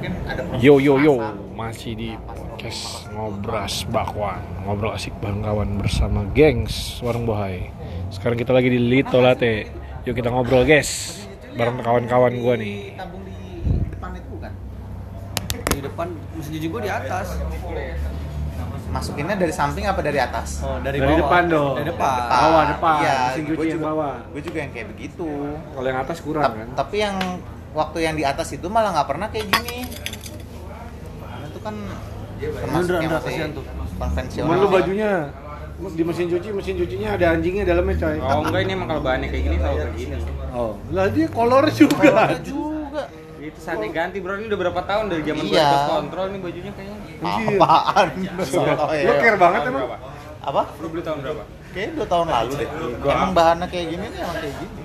mungkin ada proses Yo yo yo, masih di podcast ngobras bakwan, ngobrol asik bareng kawan bersama gengs warung bohai. Sekarang kita lagi di Lito Latte. Yuk kita ngobrol guys, bareng kawan-kawan gua nih. di depan itu kan di depan mesin cuci gua di atas masukinnya dari samping apa dari atas oh dari, Dari bawah depan dong. dari depan Bawah, depan. iya Mesin cuci gue yang juga bawah. gue juga yang kayak begitu Kalau yang atas kurang Ta- kan? tapi yang waktu yang di atas itu malah nggak pernah kayak gini kan termasuk Indra, yang masih konvensional Cuman lu bajunya di mesin cuci, mesin cucinya ada anjingnya dalamnya coy. Oh enggak ini emang kalau bahannya kayak gini selalu kayak gini. Oh, lah dia kolor juga. Kolornya juga. Itu saatnya ganti bro. Ini udah berapa tahun dari zaman Iya. gue kontrol nih bajunya kayaknya. Apaan? Sotoy. Lu care banget emang. apa? Lu beli tahun berapa? kayaknya dua tahun lalu deh. Emang bahannya kayak gini nih emang kayak gini.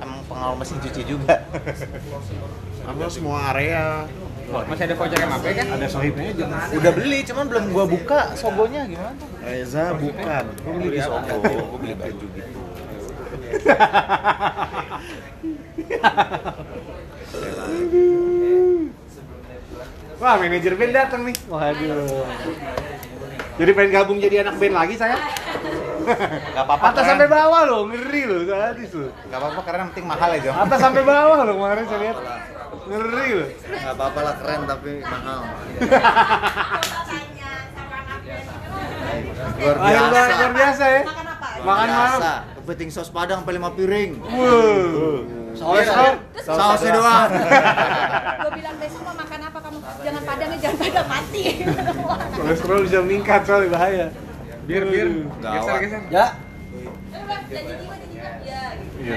Emang pengaruh mesin cuci juga. Apa semua area Masih ada voucher MAP kan? Ada sohibnya aja. udah beli cuman belum gua buka sogonya gimana tuh Reza bukan. gua beli di sogo gua beli baju gitu Wah, manajer band datang nih. Waduh. Jadi pengen gabung jadi anak band lagi saya? Gak apa-apa Atas sampai bawah loh, ngeri loh, sadis loh. Gak apa-apa karena yang penting mahal ya Jom Atas sampai bawah loh kemarin saya lihat. Ngeri loh. Nggak apa-apa lah keren tapi mahal. Luar Wah, luar, biasa. luar biasa ya. Makan malam. Biasa. Kepiting sos padang sampai 5 piring. Wow. Sausnya, sausnya doang. gue bilang besok mau makan apa kamu jangan padangnya jangan padang mati Kolesterol bisa meningkat soalnya bahaya. Bir bir. Geser geser. ya jadi jiwa jadi jiwa ya Iya.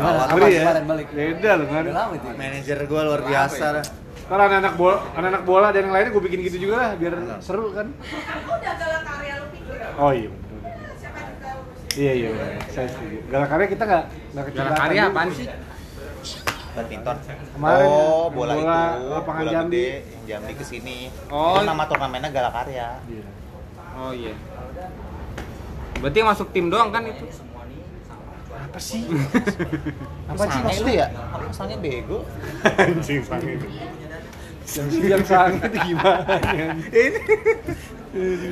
Gimana apa Ngeri ya. kemarin balik Beda loh, itu Manajer gua luar biasa dah. Kalau anak-anak bola, anak-anak bola dan yang lainnya gue bikin gitu juga lah, biar seru kan. kamu udah galak karya lu pikir Oh iya. siapa yang tahu Iya iya, bener. saya setuju. Galak karya kita nggak nggak Jalan kecintaan karya apaan sih? badminton Kemarin oh ya, bola, bola itu lapangan bola Jambi. gede Jambi ke sini Oh. itu nama turnamennya Galakarya Iya. Oh iya. Berarti yang masuk tim doang kan itu? Apa sih? apa sih maksudnya ya apa sange bego Anjing sange. Yang sange itu gimana?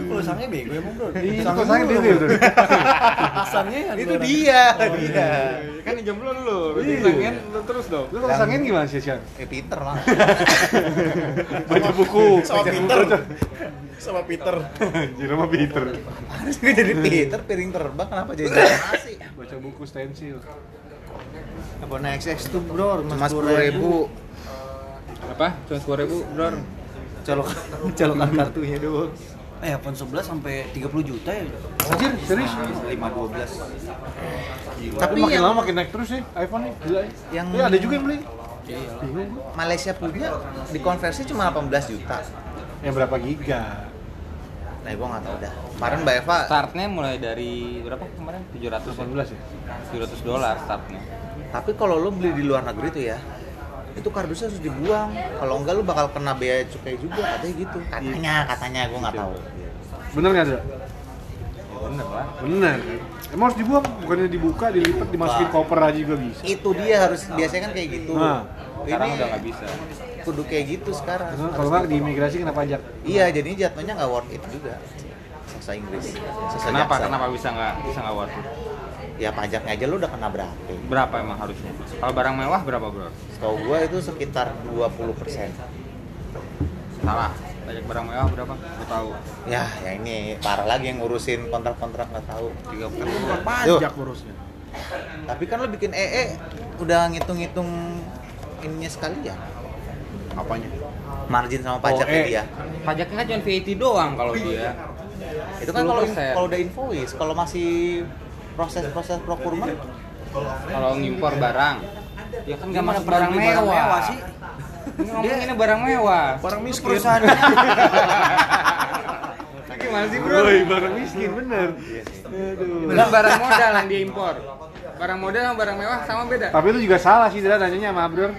oh sangnya bego emang bro Ini kok sange dia tuh. sangnya yang itu dia dia Kan di jam lu lu. Berarti Iya. lu terus dong. Lu kalau sangein gimana sih, Sian? eh Peter lah Baca buku. Sama Peter. Sama Peter. Anjir sama Peter. harusnya jadi Peter piring terbang kenapa jadi nasi Baca buku stensil. Apa naik XX tuh bro? cuma sepuluh ribu Apa? Cuma sepuluh ribu, bro. Colokan, colokan kartunya doang. eh iPhone 11 sampai 30 juta ya Anjir, serius? 5 12 Tapi tapi makin yang lama makin naik terus sih iPhone nih, gila ya. Yang- Iya, ada juga yang beli. Gua. Malaysia punya dikonversi cuma 18 juta Yang berapa giga? Nah gua nggak tahu dah kemarin Mbak Eva Startnya mulai dari berapa kemarin? 700 ya? 18 ya? 700 dolar startnya. tapi kalau lo beli di luar negeri tuh ya itu kardusnya harus dibuang kalau enggak lu bakal kena bea cukai juga katanya gitu katanya katanya gua nggak tahu Bener nggak, Dra? Bener lah. Bener? Emang harus dibuang? Bukannya dibuka, dilipat, dimasukin koper aja juga bisa. itu dia harus biasanya kan kayak gitu Nah. Sekarang ini udah nggak bisa. Kudu kayak gitu sekarang Harus kalau nggak di imigrasi kena pajak. iya jadinya jatuhnya nggak worth it juga sasa Inggris sasa Kenapa? jaksa. Kenapa bisa nggak bisa nggak worth it? ya pajaknya aja lu udah kena berapa Berapa emang harusnya? Kalau barang mewah berapa bro? setahu gua itu sekitar 20 persen Salah. Pajak barang mewah berapa? Gue tahu. ya ya ini parah lagi yang ngurusin kontrak-kontrak nggak tahu Tiga Kan puluh. bukan pajak urusnya. tapi kan lo bikin EE udah ngitung-ngitung ininya sekalian Apanya? margin sama Oh, pajaknya E. dia Pajaknya kan cuma VAT doang kalau dia. itu kan kalau 10%. kalau udah invoice kalau masih proses-proses procurement Kalau ngimpor barang, ya kan nggak masuk barang mewah. barang mewah sih? Ini ngomonginnya barang mewah. Barang miskin. perusahaan Gimana sih bro? Woi, barang miskin bener. Aduh. Belum barang modal yang diimpor. Barang modal sama barang mewah sama beda. Tapi itu juga salah sih, Dra, nanyanya sama Abdur.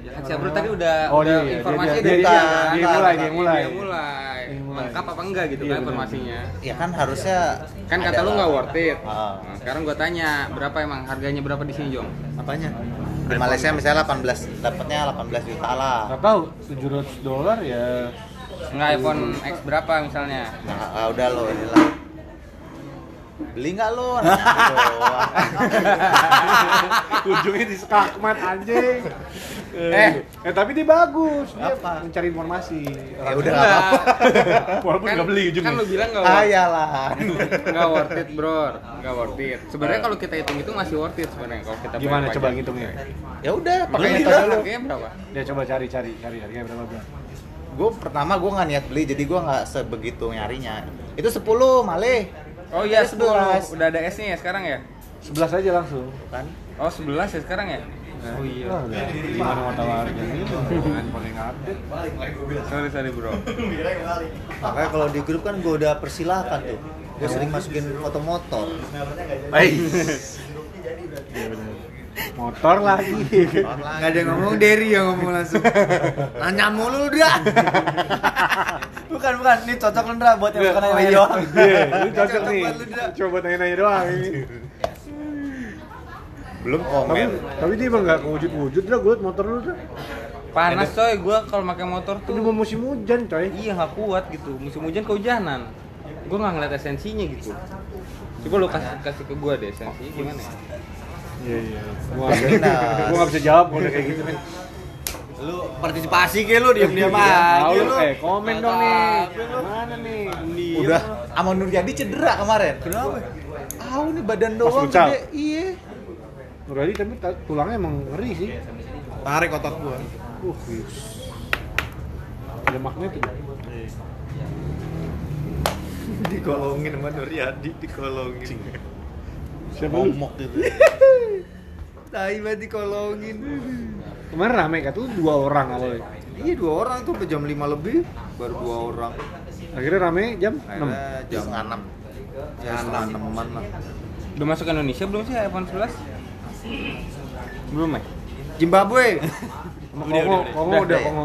Ya kan si Abro tadi udah Oh, udah iya, informasi Dia- udah dia- dia- dia mulai, dia mulai. Dia mulai. Dia mulai. Lengkap apa enggak gitu Iya, kan informasinya. ya kan harusnya Kan kata lu nggak worth it. Ah. Nah, sekarang gua tanya, berapa emang harganya berapa di sini, Jong? apanya di Malaysia misalnya 18 dapatnya 18 juta lah Gak tahu 700 dolar ya Nggak iPhone X berapa misalnya? nah ah, udah lo inilah beli nggak lo ujungnya di skakmat anjing. Eh eh. tapi dia bagus. Dia Apa? mencari informasi. Ya udah nggak. Apa walaupun Kan, nggak beli kan ujungnya lu bilang nggak ah worth, ya lah nggak worth it bro, nggak worth it. Sebenarnya kalau kita hitung itu masih worth it sebenarnya kalau kita gimana coba ngitungnya? Ya udah pakai Beli metode lo berapa? ya coba cari cari. Cari harganya berapa bro? Gue pertama gue nggak niat beli jadi gue nggak sebegitu nyarinya. Itu 10 malih Oh iya, Itu 10. Udah ada S-nya ya sekarang ya? 11 aja langsung kan Oh, 11 ya sekarang ya? Oh iya. Wah, udah. gimana mau tahu handphone yang update Sorry, sorry bro. Makanya kalau di grup kan gue udah persilahkan tuh. Gue sering masukin foto motor. Iya, bener. Motor lagi Nggak ada yang ngomong Derry yang ngomong langsung. Nanya mulu dah. bukan bukan, ini cocok lu Ndra buat yang bukan nanya iya doang. Iya, ini cocok nih coba tanya-nanya doang ini belum tapi komen tapi dia emang nggak wujud-wujud lah gue motor lu tuh Panas coy, gua kalau pakai motor tuh. ini mau musim hujan coy Iya nggak kuat gitu. Musim hujan kehujanan. Gua nggak ngeliat esensinya gitu. Coba lu kasih kasih ke gua deh esensinya gimana ya? Iya iya. Gua nggak bisa gua jawab kalau kayak gitu kan Lu partisipasi ke lu diam-diam Tahu aja lu, lu. eh komen dong nih. mana nih? Udah sama Nur Yadi cedera kemarin. Kenapa? Tahu nih badan doang gede iya. Nuradi tapi ta- tulangnya emang ngeri sih. Tarik otot gua. uh yes. ada magnet tuh. Dikolongin sama Nuryadi, dikolongin. Siapa momok gitu Tai banget dikolongin. kemarin rame kan tuh dua orang awalnya Iya dua orang tuh jam 5 lebih baru dua orang. akhirnya rame jam 6 Akhirnya jam enam ya setengah enaman lah. Udah masuk ke Indonesia belum sih iPhone 11? Belum ya? Zimbabwe. Kongo, Kongo Udah, udah udah. Kongo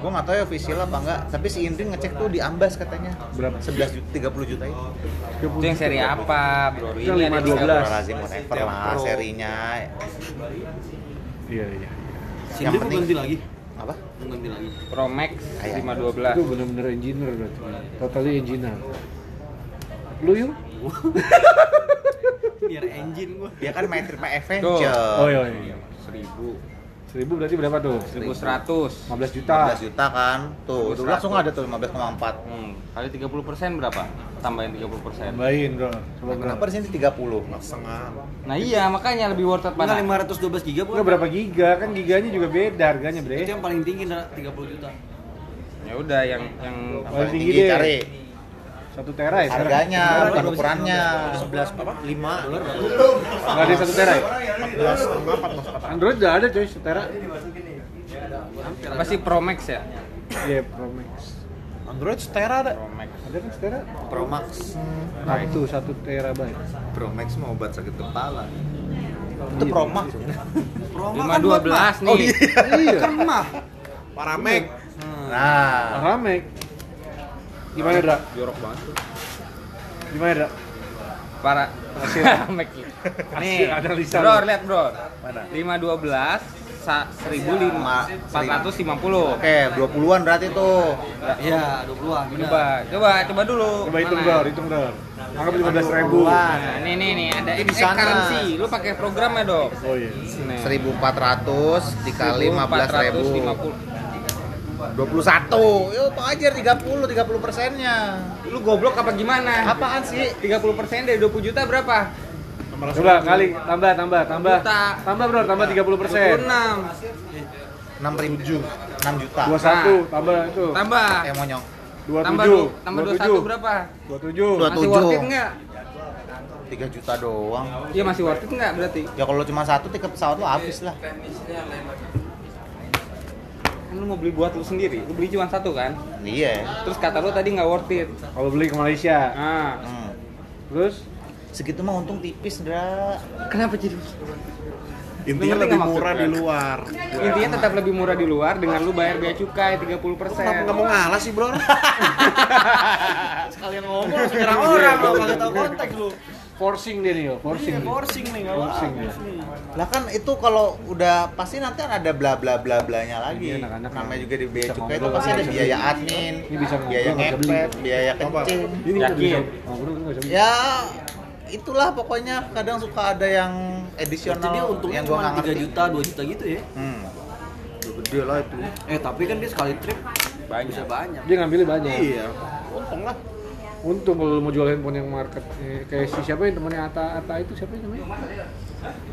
gue nggak tahu ya official apa enggak tapi si Indrin ngecek tuh di Ambas katanya Berapa? 11 juta 30 juta itu Itu yang seri apa, bro? Ini ada 512. Astagfirullahaladzim, whatever lah serinya iya iya Cindy Yang mau penting- ganti lagi. apa Mau ganti lagi. Pro Max Kayak. 512. itu bener-bener engineer berarti totally engineer lu yuk Biar engine gua. dia kan main trip adventure oh iya iya 1000. Seribu berarti berapa tuh 1100. 15 juta 15 juta kan tuh 100. langsung ada tuh 15,4 Hmm, kali 30% berapa? Tambahin 30%. tambahin bro coba kenapa berapa di sini 30 Setengah. Nah iya, makanya lebih worth it mana? 512 giga bukan? Enggak berapa giga kan giganya juga beda harganya bre Itu yang paling tinggi Ndra, 30 juta. Ya udah yang yang Paling paling tinggi tinggi deh. cari satu tera ya harganya bukan ukurannya 11 apa? 5 dolar berapa? nggak ada satu tera ya 14 setengah 14 Android udah ada coy satu tera apa sih Pro Max ya? iya Pro Max Android setera ada. Pro Max. ada kan setera Pro Max. nah itu satu terabyte Pro Max mau obat sakit kepala. itu promo Promo 512 nih. iya Kan mah. Paramek. nah Ramek gimana Dra? Jorok banget tuh. gimana Dra? Para Max. Nih, ada lisan. Bro, lihat bro. Mana? 512 sa 1450. oke 20-an berarti tuh Iya, 20-an. benar. Coba, coba, coba dulu. coba hitung? Dor, hitung Dor anggap 15 ribu Nah, nih nih nih ada Itu di sana. currency. Lu pakai programnya dong. oh iya Nih. 1400 dikali 15 ribu 1450. 21 yuk Pak Ajar 30 30 persennya Lu goblok apa gimana? apaan sih 30 persen dari 20 juta berapa? coba kali tambah tambah tambah Juta. tambah bro tambah 30 persen 26. 6 ribu 6 juta 21 tambah itu Tambah. eh monyong 27 Tambah du- tambah 21 berapa? 27 Dua- Masih worth it 27. enggak? 3 juta doang Iya masih worth it enggak berarti? ya kalau cuma satu tiket pesawat lo habis lah lu mau beli buat lu sendiri, lu beli cuma satu kan? iya Terus kata lu tadi nggak worth it. kalau beli ke Malaysia Nah, hmm. terus segitu mah untung tipis Dra kenapa jadi? Intinya lebih nggak murah maksudnya? di luar. Intinya tetap lebih murah di luar dengan lu bayar bea cukai 30%. Kenapa nggak mau ngalah sih bro? Sekalian ngomong langsung nyerang orang lo kagak tahu konteks lu. Forcing dia nih yo, forcing. Iya, nih. forcing nih enggak Forcing nih. Lah kan itu kalau udah pasti nanti kan ada bla bla bla blanya lagi. Ini anak-anak Namanya juga di biaya cukai itu pasti ada bisa biaya admin, Ini bisa biaya ngepet, biaya kencing. Ini nggak bisa Yakin? Ya itulah pokoknya kadang suka ada yang edisional dia untungnya yang gua cuma nggak 3 ngerti. juta, 2 juta gitu ya. Hmm. Udah gede lah itu. Eh, tapi kan dia sekali trip Banyak. bisa banyak. Dia ngambilnya banyak. Iya. Untung lah. Untung kalau lu mau jual handphone yang market eh, kayak si siapa yang temannya Ata Ata itu siapa yang namanya?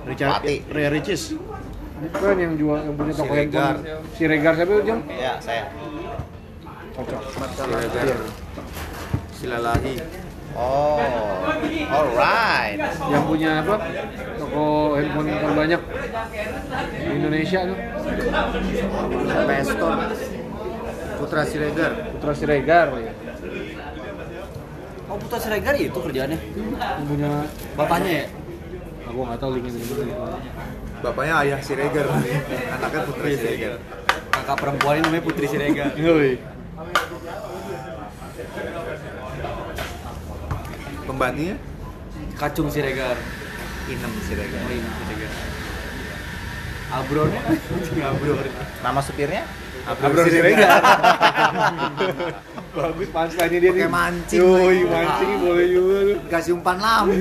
Richard Pati. Ray Ricis. Bukan yang jual yang punya toko Si Regar. handphone. Si Regar siapa itu, Jam? Ya, saya. Cocok. Silalahi. Oh. Alright. Yang punya apa? Toko handphone terbanyak di Indonesia tuh. Peston. Putra Siregar. Putra Siregar ya. Oh, Putra Siregar itu kerjaannya. Yang punya Bapaknya ya? aku nggak tahu linknya dari mana. Bapaknya ayah Siregar. Anaknya Putra Siregar. Kakak perempuan ini namanya Putri Siregar. Yoi. Pembantunya Kacung Siregar. Inem Siregar. Oh, ini Siregar. Abronnya? Abron. Nama supirnya? Abro Siregar. Bagus punchline-nya dia Pakai mancing Yoi, mancing boleh juga lu. Kasih umpan lambung.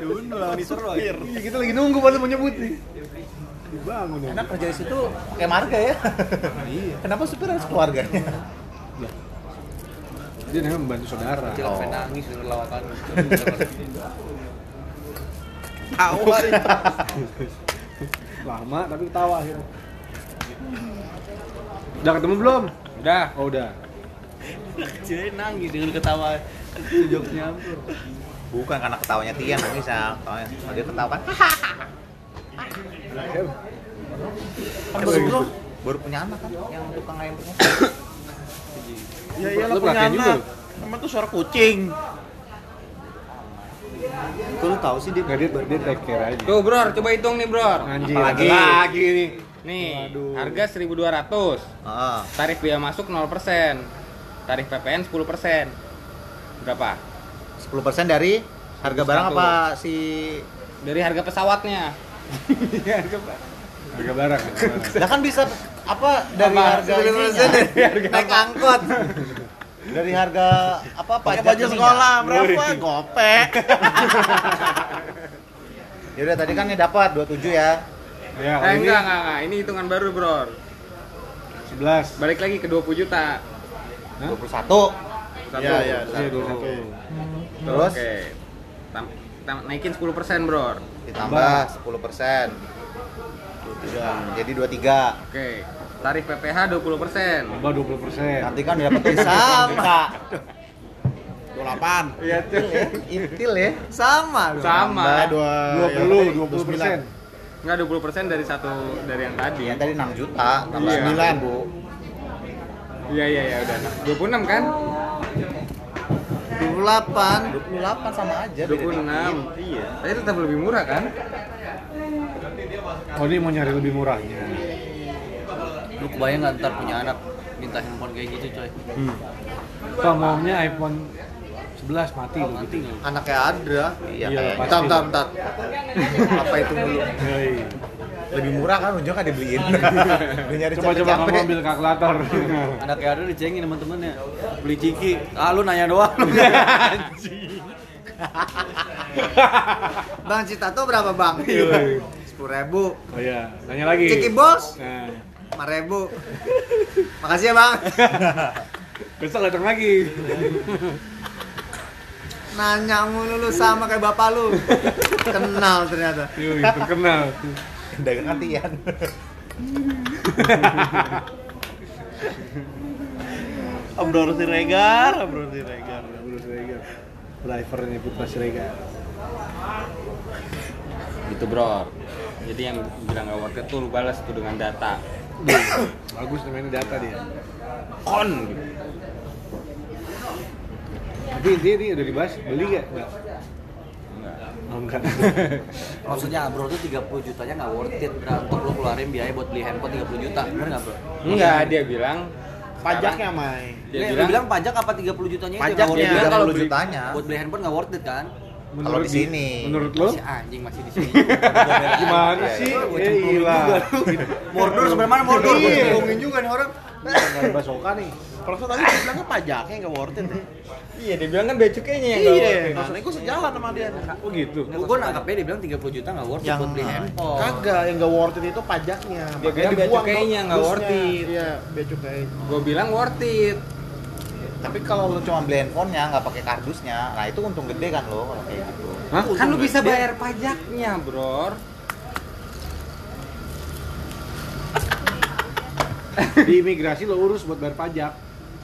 Cunu lah diseru aja. Iya, kita lagi nunggu baru mau nyebut nih. Dibangun ya. Enak kerja di situ pakai marga ya. iya. Kenapa supir harus keluarganya? Dia namanya membantu saudara. Kecil sampai nangis dari lawatan. Tahu Lama tapi ketawa akhirnya. Udah ketemu belum? Udah. Oh udah. Kecilnya nangis dengan ketawa. Itu jokesnya hampir. Bukan karena ketawanya Tian bisa. Ketawanya kalau dia ketawa kan. Kan baru baru punya anak kan yang tukang ayam punya. Ya iyalah punya anak. Emang tuh suara kucing. Kok lu tahu sih dia Nggak dia, dia take care aja. Tuh, Bro, coba hitung nih, Bro. Anjir. Apalagi? Lagi nih. Nih, Waduh. harga 1.200. Heeh. Tarif biaya masuk 0%. Tarif PPN 10%. Berapa? 10% dari harga barang apa si Dari harga pesawatnya. Harga barang. harga barang. Lah kan bisa apa dari Apa? harga ininya? naik angkot. Dari harga apa pajak baju sekolah berapa? Gopek. Yaudah tadi kan nih dapat 27 ya. Ya, eh, ini enggak, enggak, enggak. Ini hitungan baru, Bro. 11. Balik lagi ke 20 juta. Hah? 21. Satu. Iya, iya. Iya, 21. Terus Oke. Tam- tam- naikin 10%, Bro. ditambah 10%. 23. Jadi 23. Oke. Tarif PPH 20%. Tambah 20%. Nanti kan dapat sama. 28. Iya, tuh. Intil ya. Sama. Sama. Dua 20, ya, 20%. Enggak 20% dari satu dari yang tadi. Yang tadi 6 juta, tambah Iya. 9 bu. Iya, iya, iya, udah. 26 kan? 28. 28 sama aja. beda 26. dikit. Iya. Tapi tetap lebih murah kan? Oh, ini mau nyari lebih murahnya. Lu kebayang nggak ntar punya anak minta handphone kayak gitu coy? Pak maunya iPhone 11 mati loh Mati gitu. Anaknya ada. Iya, Iya. Bentar, bentar, bentar. Apa itu dulu? Lebih murah kan ujungnya kan dibeliin. Udah nyari Coba-coba kamu capek-capek. ambil kalkulator. Anak kayak ada dicengin sama temennya Beli ciki Ah lu nanya doang Bang Citato berapa bang? Sepuluh ribu. Oh iya, tanya lagi. Ciki bos? Nah, Lima ribu. Makasih ya bang. besok datang lagi. Nanya mulu lu sama kayak bapak lu. Kenal ternyata. Yui, terkenal. Dagangan Tian. Abdor Siregar, Abdor Siregar. Putra Siregar. Drivernya Putra Siregar. Gitu, Bro. Jadi yang bilang gak worth it tuh lu balas tuh dengan data. Bagus namanya data dia. Kon gitu. Tapi dia, dia udah dibahas, beli gak? Enggak. Oh, enggak. Maksudnya bro tuh 30 jutanya nggak worth it bro Untuk lu keluarin biaya buat beli handphone 30 juta Bener nggak bro? Enggak, dia bilang Pajaknya Mai. Dia Dia, bilang, bilang pajak apa 30 jutanya itu Pajaknya. it? bilang kalau beli- jutanya. Buat beli handphone nggak worth it kan? Kalau di sini. Menurut lo? Si anjing masih di sini. Gimana Iya, sih? iya. Eh, gila. Mordor sebenarnya mana Mordor? Gue Iya. bohongin juga nih orang. Ada basoka nih. Perasaan tadi dia bilangnya pajaknya nggak worth it ya. Iya, dia bilang kan bea cukainya yang nggak Iya, worth it. maksudnya gue sejalan sama dia. Oh gitu. Gue nangkapnya dia bilang 30 juta nggak worth it buat beli handphone. Kagak, yang nggak worth it itu pajaknya. Dia cukainya, dong nggak worth it. Iya, bea cukai. Gue bilang worth it. Tapi kalau lu cuma beli handphonenya nggak pakai kardusnya, nah itu untung gede kan lo kalau kayak gitu. Hah? Kan lu bisa bayar pajaknya, Bro. Di imigrasi lo urus buat bayar pajak.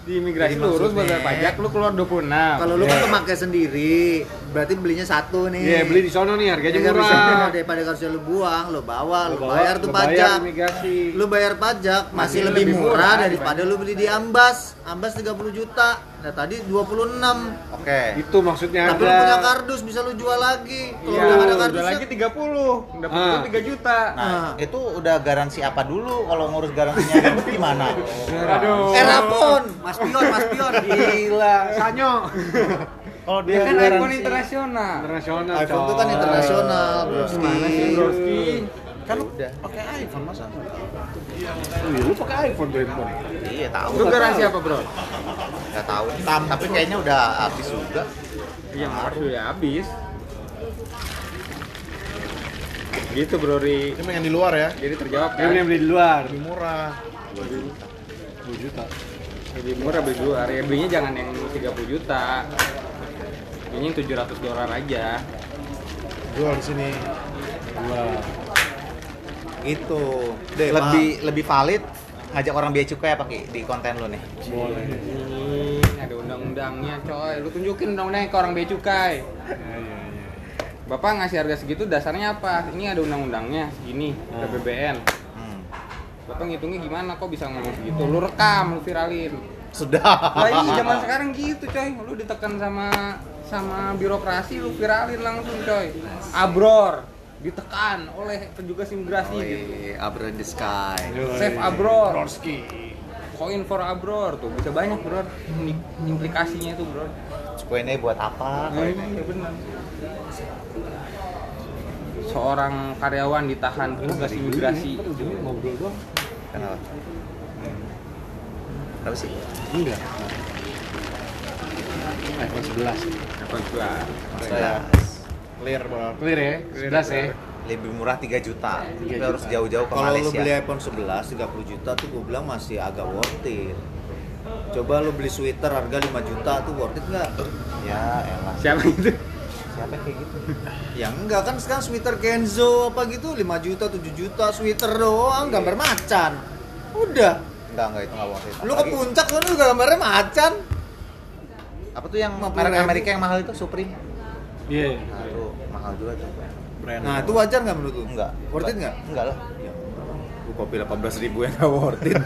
Di imigrasi Jadi lu urus buat bayar pajak, lu keluar 26. Kalau lu kan pemakai sendiri, berarti belinya satu nih. Iya, beli di sono nih harganya Jadi murah. bisa daripada harusnya lu buang, lu bawa, lu Lo bawa, bayar tuh bayar pajak. imigrasi. Lu bayar pajak masih, Masih lebih, lebih murah, murah daripada lu beli di Ambas. Ambas 30 juta. Nah, tadi 26. Oke. Itu maksudnya Tapi lu ada. punya kardus bisa lu jual lagi. Kalau Iya, ada kardusnya, lagi 30. Dapat Ah. itu 3 juta. Nah, Ah. itu udah garansi apa dulu kalau ngurus garansinya gimana? Aduh. Erapon. Mas Pion, Mas Pion. Gila, Sanyo. Kalau Dia kan iPhone internasional. Internasional. iPhone itu kan internasional, broski. Gimana sih, Broski? Kan lu pakai iPhone masa? Oh iya, lu pakai iPhone tuh handphone. Iya tahu. Lu garansi apa, Bro? Nggak tahu. Tam, tapi kayaknya udah habis juga. Iya, harus udah habis. Gitu, Bro Ri. Ini yang di luar ya. Jadi terjawab kan? beli beli di luar. Lebih murah. 2 juta. Lebih murah beli luar. Ya belinya jangan yang 30 juta. Ini yang 700 dolar aja. Jual di sini. Dua. Itu. Deh, lebih lebih valid ngajak orang biaya cukai apa Ki di konten lu nih? Boleh. Ini ada undang-undangnya, coy. Lu tunjukin undang-undangnya ke orang bea cukai. Ya, ya, ya. Bapak ngasih harga segitu dasarnya apa? Ini ada undang-undangnya segini, Nah. PBBN. Hmm. Bapak ngitungnya gimana kok bisa ngomong segitu? Lu rekam, lu viralin. Sudah. Lah iya zaman sekarang gitu coy. Lu ditekan sama sama birokrasi lu viralin langsung coy. Abror ditekan oleh petugas imigrasi gitu. Wih, Abra in the sky. Save Abror. Coin for Abror tuh bisa banyak bro. Im- Implikasinya itu bro. Koinnya buat apa? Nah, Koinnya? iya benar. Seorang karyawan ditahan petugas imigrasi. Ngobrol doang. Kenapa? Kenapa sih? Enggak. iPhone 11. Apa gua? Saya Clear banget. Clear ya? 11 ya? lebih murah 3 juta. Tapi 3 harus juta. jauh-jauh ke Kalau lu Malaysia. beli iPhone 11 30 juta tuh gue bilang masih agak worth it. Coba lu beli sweater harga 5 juta tuh worth it nggak? Ya, elah. Siapa itu? Siapa kayak gitu? Ya enggak kan sekarang sweater Kenzo apa gitu 5 juta 7 juta sweater doang gambar macan. Udah. Enggak, enggak itu enggak worth it. Lu ke puncak kan juga gambarnya macan. Apa tuh yang 50 merek. Amerika yang mahal itu Supreme? Iya. Nah, itu mahal juga tuh. Brand. Nah, itu wajar nggak menurut lu? Enggak. Worth it nggak? Enggak lah. Ya, kopi 18 ribu yang nggak worth it.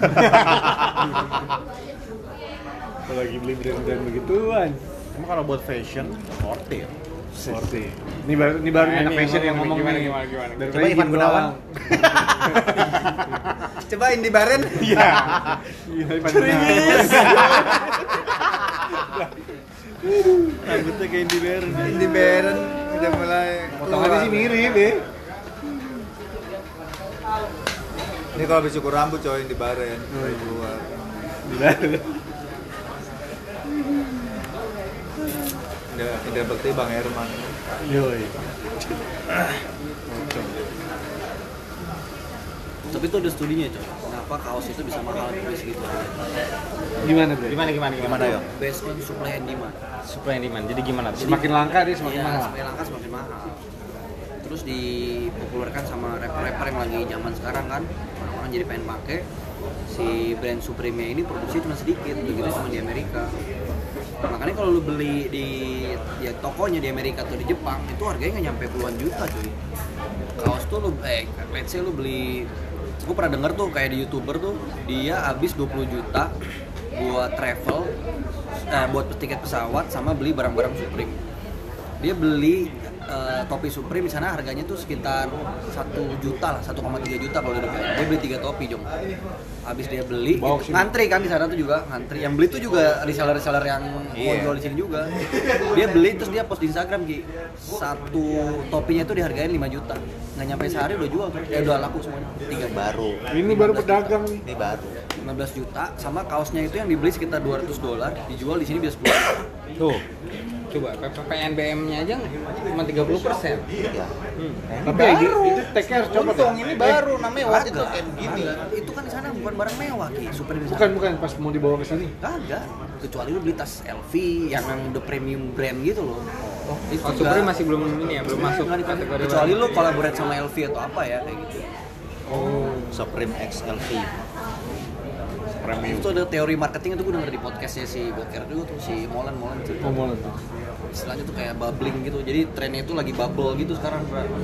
Kalau lagi beli brand-brand begituan. Emang kalau buat fashion worth it. Seperti. Ini baru ini baru Nah, anak fashion yang ngomong gimana, nih. gimana, gimana. Dari Coba Ivan Gunawan. Coba Indi Baren. Iya. Iya, Ivan Gunawan. Rambutnya kayak Indi Baren. Indi Baren udah mulai. Potongannya sih mirip ya. Ini kalau habis cukur rambut coy Indi Baren. Mulai keluar. Indra, Indra Bekti Bang Herman. Yoi. Tapi itu ada studinya coy. Kenapa kaos itu bisa mahal terus gitu? Gimana, Bre? Gimana gimana gimana? Gimana, Yong? Based on supply and demand. Supply and demand. Jadi gimana? tuh? Semakin langka dia semakin Iya, mahal. semakin langka semakin mahal. Terus dipopulerkan sama rapper-rapper yang lagi zaman sekarang kan. Orang-orang jadi pengen pakai si brand Supreme ini produksi cuma sedikit, begitu cuma di Amerika. Makanya kalau lu beli di ya tokonya di Amerika atau di Jepang itu harganya nggak nyampe puluhan juta cuy. Kaos tuh lu eh let's say lu beli gue pernah denger tuh kayak di youtuber tuh dia habis 20 juta buat travel eh, buat tiket pesawat sama beli barang-barang Supreme. Dia beli eh, topi Supreme di sana harganya tuh sekitar satu juta lah 1,3 juta kalau di dia beli tiga topi jong. Habis dia beli ngantri kan di sana tuh juga ngantri. Yang beli tuh juga reseller reseller yang mau jual di sini juga. Dia beli terus dia post di Instagram Ki. Satu topinya tuh dihargain 5 juta. Nggak nyampe sehari udah jual tuh. Eh udah laku semuanya. Tiga baru. Ini baru pedagang nih. ini baru. 15 juta sama kaosnya itu yang dibeli sekitar 200 dolar dijual di sini bisa 10 juta. Tuh. Coba PPNBM-nya aja cuma 30 persen. ya Tapi ya, itu tag-nya harus copot ya? untung ini baru namanya waktu itu kayak begini. Itu kan di sana bukan barang mewah ki. Super di Bukan, bukan pas mau dibawa ke sini. kagak. Kecuali lu beli tas LV yang yang udah premium brand gitu loh. Oh, itu Oh, Supreme masih belum ini ya, belum masuk kategori kecuali lu collaborate sama LV atau apa ya kayak gitu. Supreme XLV itu ada teori marketing itu gue denger di podcastnya si Boker dulu tuh si Molan Molan itu Ngomong tuh. istilahnya tuh kayak bubbling gitu jadi trennya itu lagi bubble gitu sekarang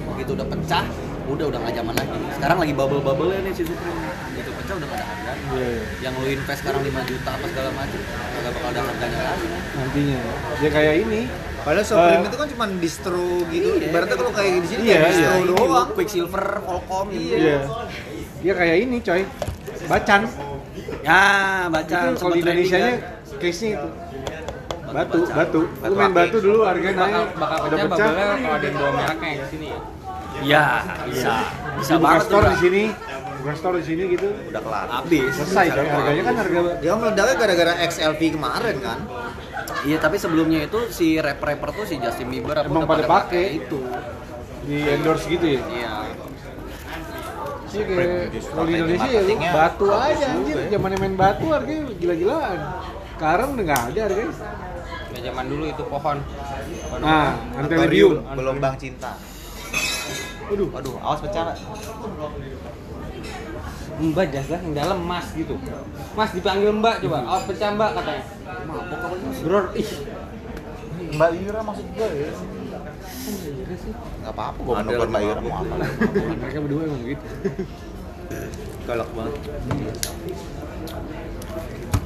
begitu udah pecah udah udah nggak zaman lagi sekarang lagi bubble bubble ya nih si Supreme begitu pecah udah nggak ada harga Iya, iya. yang lu invest sekarang 5 juta apa segala macam nggak bakal ada harganya lagi kan Nantinya. Ya kayak ini. Padahal Supreme Eh, itu kan cuma distro gitu. Iya. Ibaratnya kalau kayak di sini Iya, kayak distro iya. doang. Quicksilver, Volcom gitu. Iya. Dia kayak ini, coy. Bacan. Ya, baca itu kalau di Indonesia nya case-nya itu. Batu, batu. Lu Batu main batu dulu harganya bakal naik. bakal Udah pecah kalau ada yang bawa mereknya di sini ya. Iya, bisa. Bisa banget store tuh, di sini. Buka store di sini gitu. udah kelar Habis. Selesai coy. Harganya kan harga Dia meledaknya gara-gara XLV kemarin kan. Iya, tapi sebelumnya itu si rapper-rapper tuh si Justin Bieber apa pada pakai. itu. di endorse gitu ya. Iya. Sih kayak kalau di Indonesia ya batu aja anjir. ya. Zamannya main batu harganya gila-gilaan. Sekarang udah nggak ada harganya. Ya zaman dulu itu pohon. Nah, Antelibium. gelombang cinta Waduh, waduh awas pecah Pak. Mbak jasa yang dalam mas gitu. Mas dipanggil Mbak coba. Awas pecah Mbak katanya. Mabok apa? Bro, ih. Mbak Ira maksud gue ya nggak apa-apa gue menegur Mbak Ira mau apa mereka berdua emang gitu. galak banget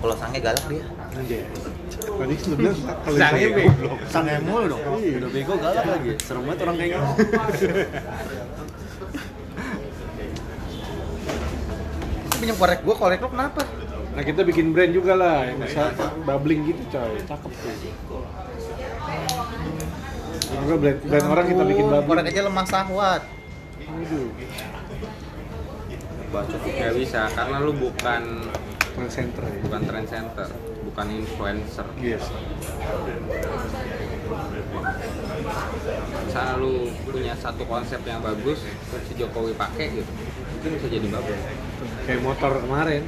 kalau sange galak dia Anjay. Tadi lu bilang kalau Sange bego. Sange mulu dong. Udah bego galak lagi. Serem banget orang kayak gitu. pinjam korek gue korek lu kenapa Nah kita bikin brand juga lah yang bisa bubbling gitu coy, cakep tuh. Juga brand, brand orang kita bikin korek bubbling. aja lemah sahwat Aduh, Gak bisa karena lu bukan trend center ya. bukan trend center, bukan influencer. Yes. Misalnya lu punya satu konsep yang bagus, terus si Jokowi pakai gitu, mungkin bisa jadi bubble. Kayak motor kemarin.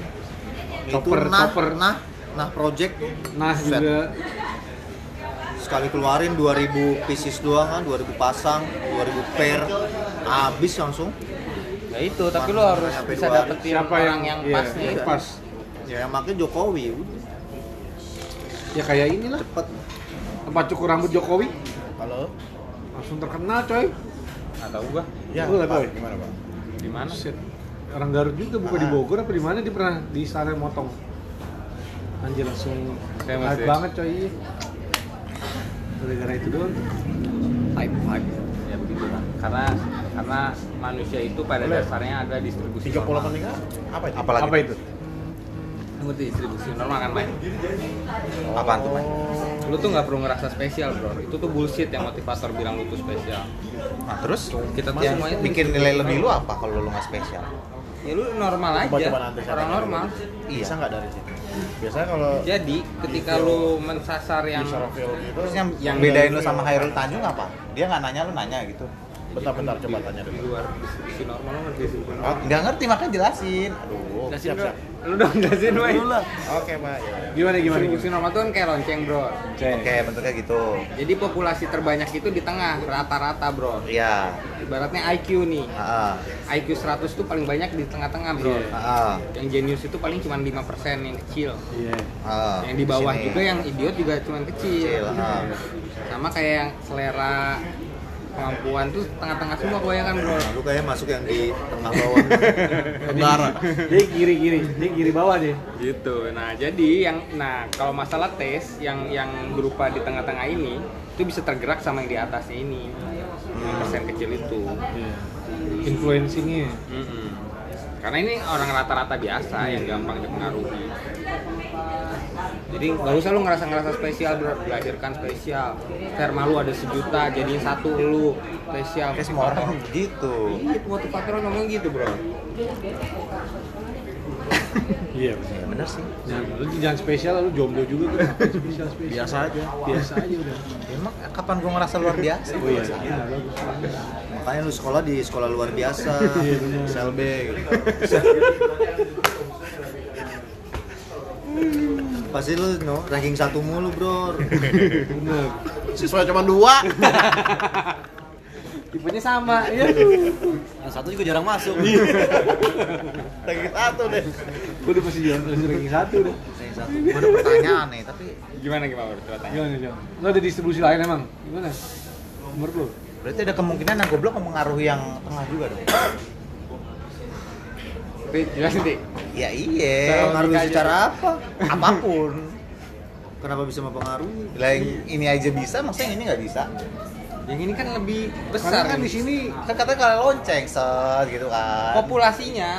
Itu Chopper, nah, chopper. nah, nah project Nah Set. Sekali keluarin 2000 pieces doang kan, 2000 pasang, 2000 pair, habis langsung. Ya itu, tapi lu harus bisa dapetin siapa orang yang, yang iya, pas nih. yang pas. Ya yang makin Jokowi, Ya kayak inilah. cepet. Tempat cukur rambut Jokowi Halo? langsung terkenal coy. Nggak tahu gua Ya, Lu nggak tahu ya? gimana Pak? di mana. Shit. Orang Garut juga bukan di Bogor apa di mana dia pernah di sana motong. Anjir langsung ya? banget coy. Gara-gara itu doang. Hype, hype. Ya begitu kan. Karena karena manusia itu pada dasarnya ada distribusi 38 normal. Apa itu? apalagi Apa itu? Ngerti distribusi normal kan main? apaan tuh Mai? Lu tuh nggak perlu ngerasa spesial bro. Itu tuh bullshit yang motivator bilang lu tuh spesial. nah terus Kita tuh semuanya tuh bikin nilai lebih lu apa kalau lu nggak spesial ya lu normal aja. Orang normal. Iya. Bisa nggak dari situ? Biasanya kalau Jadi ketika lu mensasar yang di gitu, terus yang, yang bedain lu sama Hairul Tanjung apa dia nggak nanya lu nanya gitu bentar-bentar coba tanya di dulu. luar distribusi normal ngerti sih. Oh, nggak ngerti makanya jelasin Aduh, Jelasin siap, bro. siap. Lu dong jelasin Wai. Oke, Pak. Ya. Gimana gimana? Normal tuh kan kayak lonceng bro. Oke bentuknya gitu Jadi populasi terbanyak itu di tengah rata-rata bro. iya Ibaratnya IQ nih. ah IQ 100 tuh paling banyak di tengah-tengah bro. Iya. ah Yang jenius itu paling cuma 5% yang kecil. Iya. ah Yang di bawah sini. juga yang idiot juga cuma kecil. Kecil, ah. Sama kayak yang selera kemampuan tuh tengah-tengah semua kebanyakan bro. Lu kayak masuk yang di tengah bawah. Tentara. Dia kiri kiri, dia kiri bawah deh. Gitu. Nah jadi yang nah kalau masalah tes yang yang berupa di tengah-tengah ini itu bisa tergerak sama yang di atasnya ini. yang persen kecil itu Iya. Influencingnya. Mm-mm. karena ini orang rata-rata biasa yang gampang dipengaruhi jadi nggak usah lu ngerasa-ngerasa spesial bro dilahirkan spesial sperma lu ada sejuta jadinya satu lu spesial Kayak semua orang gitu Iya, motivator ngomong gitu bro Iya benar. ya bener sih Jangan, lu jangan spesial, lu jomblo juga tuh. Spesial spesial. biasa aja Biasa aja udah. Ya, emang kapan gua ngerasa luar biasa Oh iya, iya bagus. Makanya lu sekolah di sekolah luar biasa. Iya, bener. SLB gitu. Pasti lu no, ranking satu mulu, Bro. Bener. Siswa cuma dua. Tipenya sama, iya. Yang satu juga jarang masuk. Ranking satu deh. Gue udah pasti ranking satu deh. Ranking satu gua ada pertanyaan nih tapi gimana gimana bro coba tanya Gimana Jam? Lo ada distribusi lain emang? Gimana? Menurut lo? berarti ada kemungkinan yang goblok mempengaruhi yang tengah juga dong Ti, jelasin Ti. ya iya Pengaruh secara apa? apa pun Kenapa bisa mempengaruhi? lah yang ini aja bisa maksudnya yang ini nggak bisa yang ini kan lebih Karena besar kan di sini kan katanya kalau lonceng set gitu kan populasinya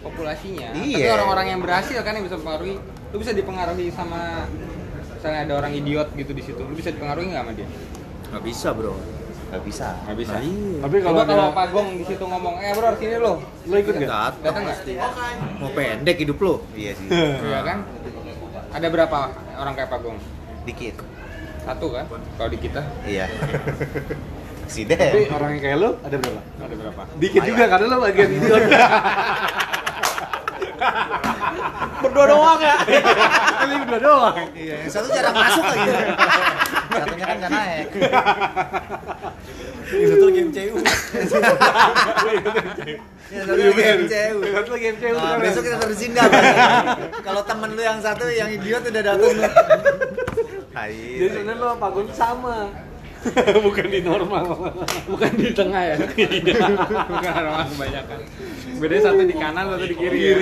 populasinya tapi Iya. orang-orang yang berhasil kan yang bisa mempengaruhi lu bisa dipengaruhi sama misalnya ada orang idiot gitu di situ lu bisa dipengaruhi nggak sama dia Nggak bisa, Bro. Nggak bisa. Nggak bisa. Tapi kalau kalau kalau ada Pak Gong di situ ngomong eh bro sini lo lo ikut nggak? Datang. nggak? Mau pendek hidup lu. iya sih. Iya kan? Ada berapa orang kayak Pak Gong? Dikit. Satu kan? Kalau di kita iya. Si Tapi orang yang kayak lo ada berapa? ada berapa? Dikit juga karena lo bagian idiot. berdua doang ya? Ini berdua doang. Iya, satu jarang masuk lagi. satunya kan nggak naik Yang satu lagi MCU. Yang satu lagi MCU. Satu lagi MCU. Nah, besok kita terusin dah. Kalau temen lu yang satu yang idiot udah datang lu. Hai Jadi sebenarnya lo Pak Gon sama. Bukan di normal. bukan di tengah ya bukan orang kebanyakan beda satu di kanan satu di kiri, ya.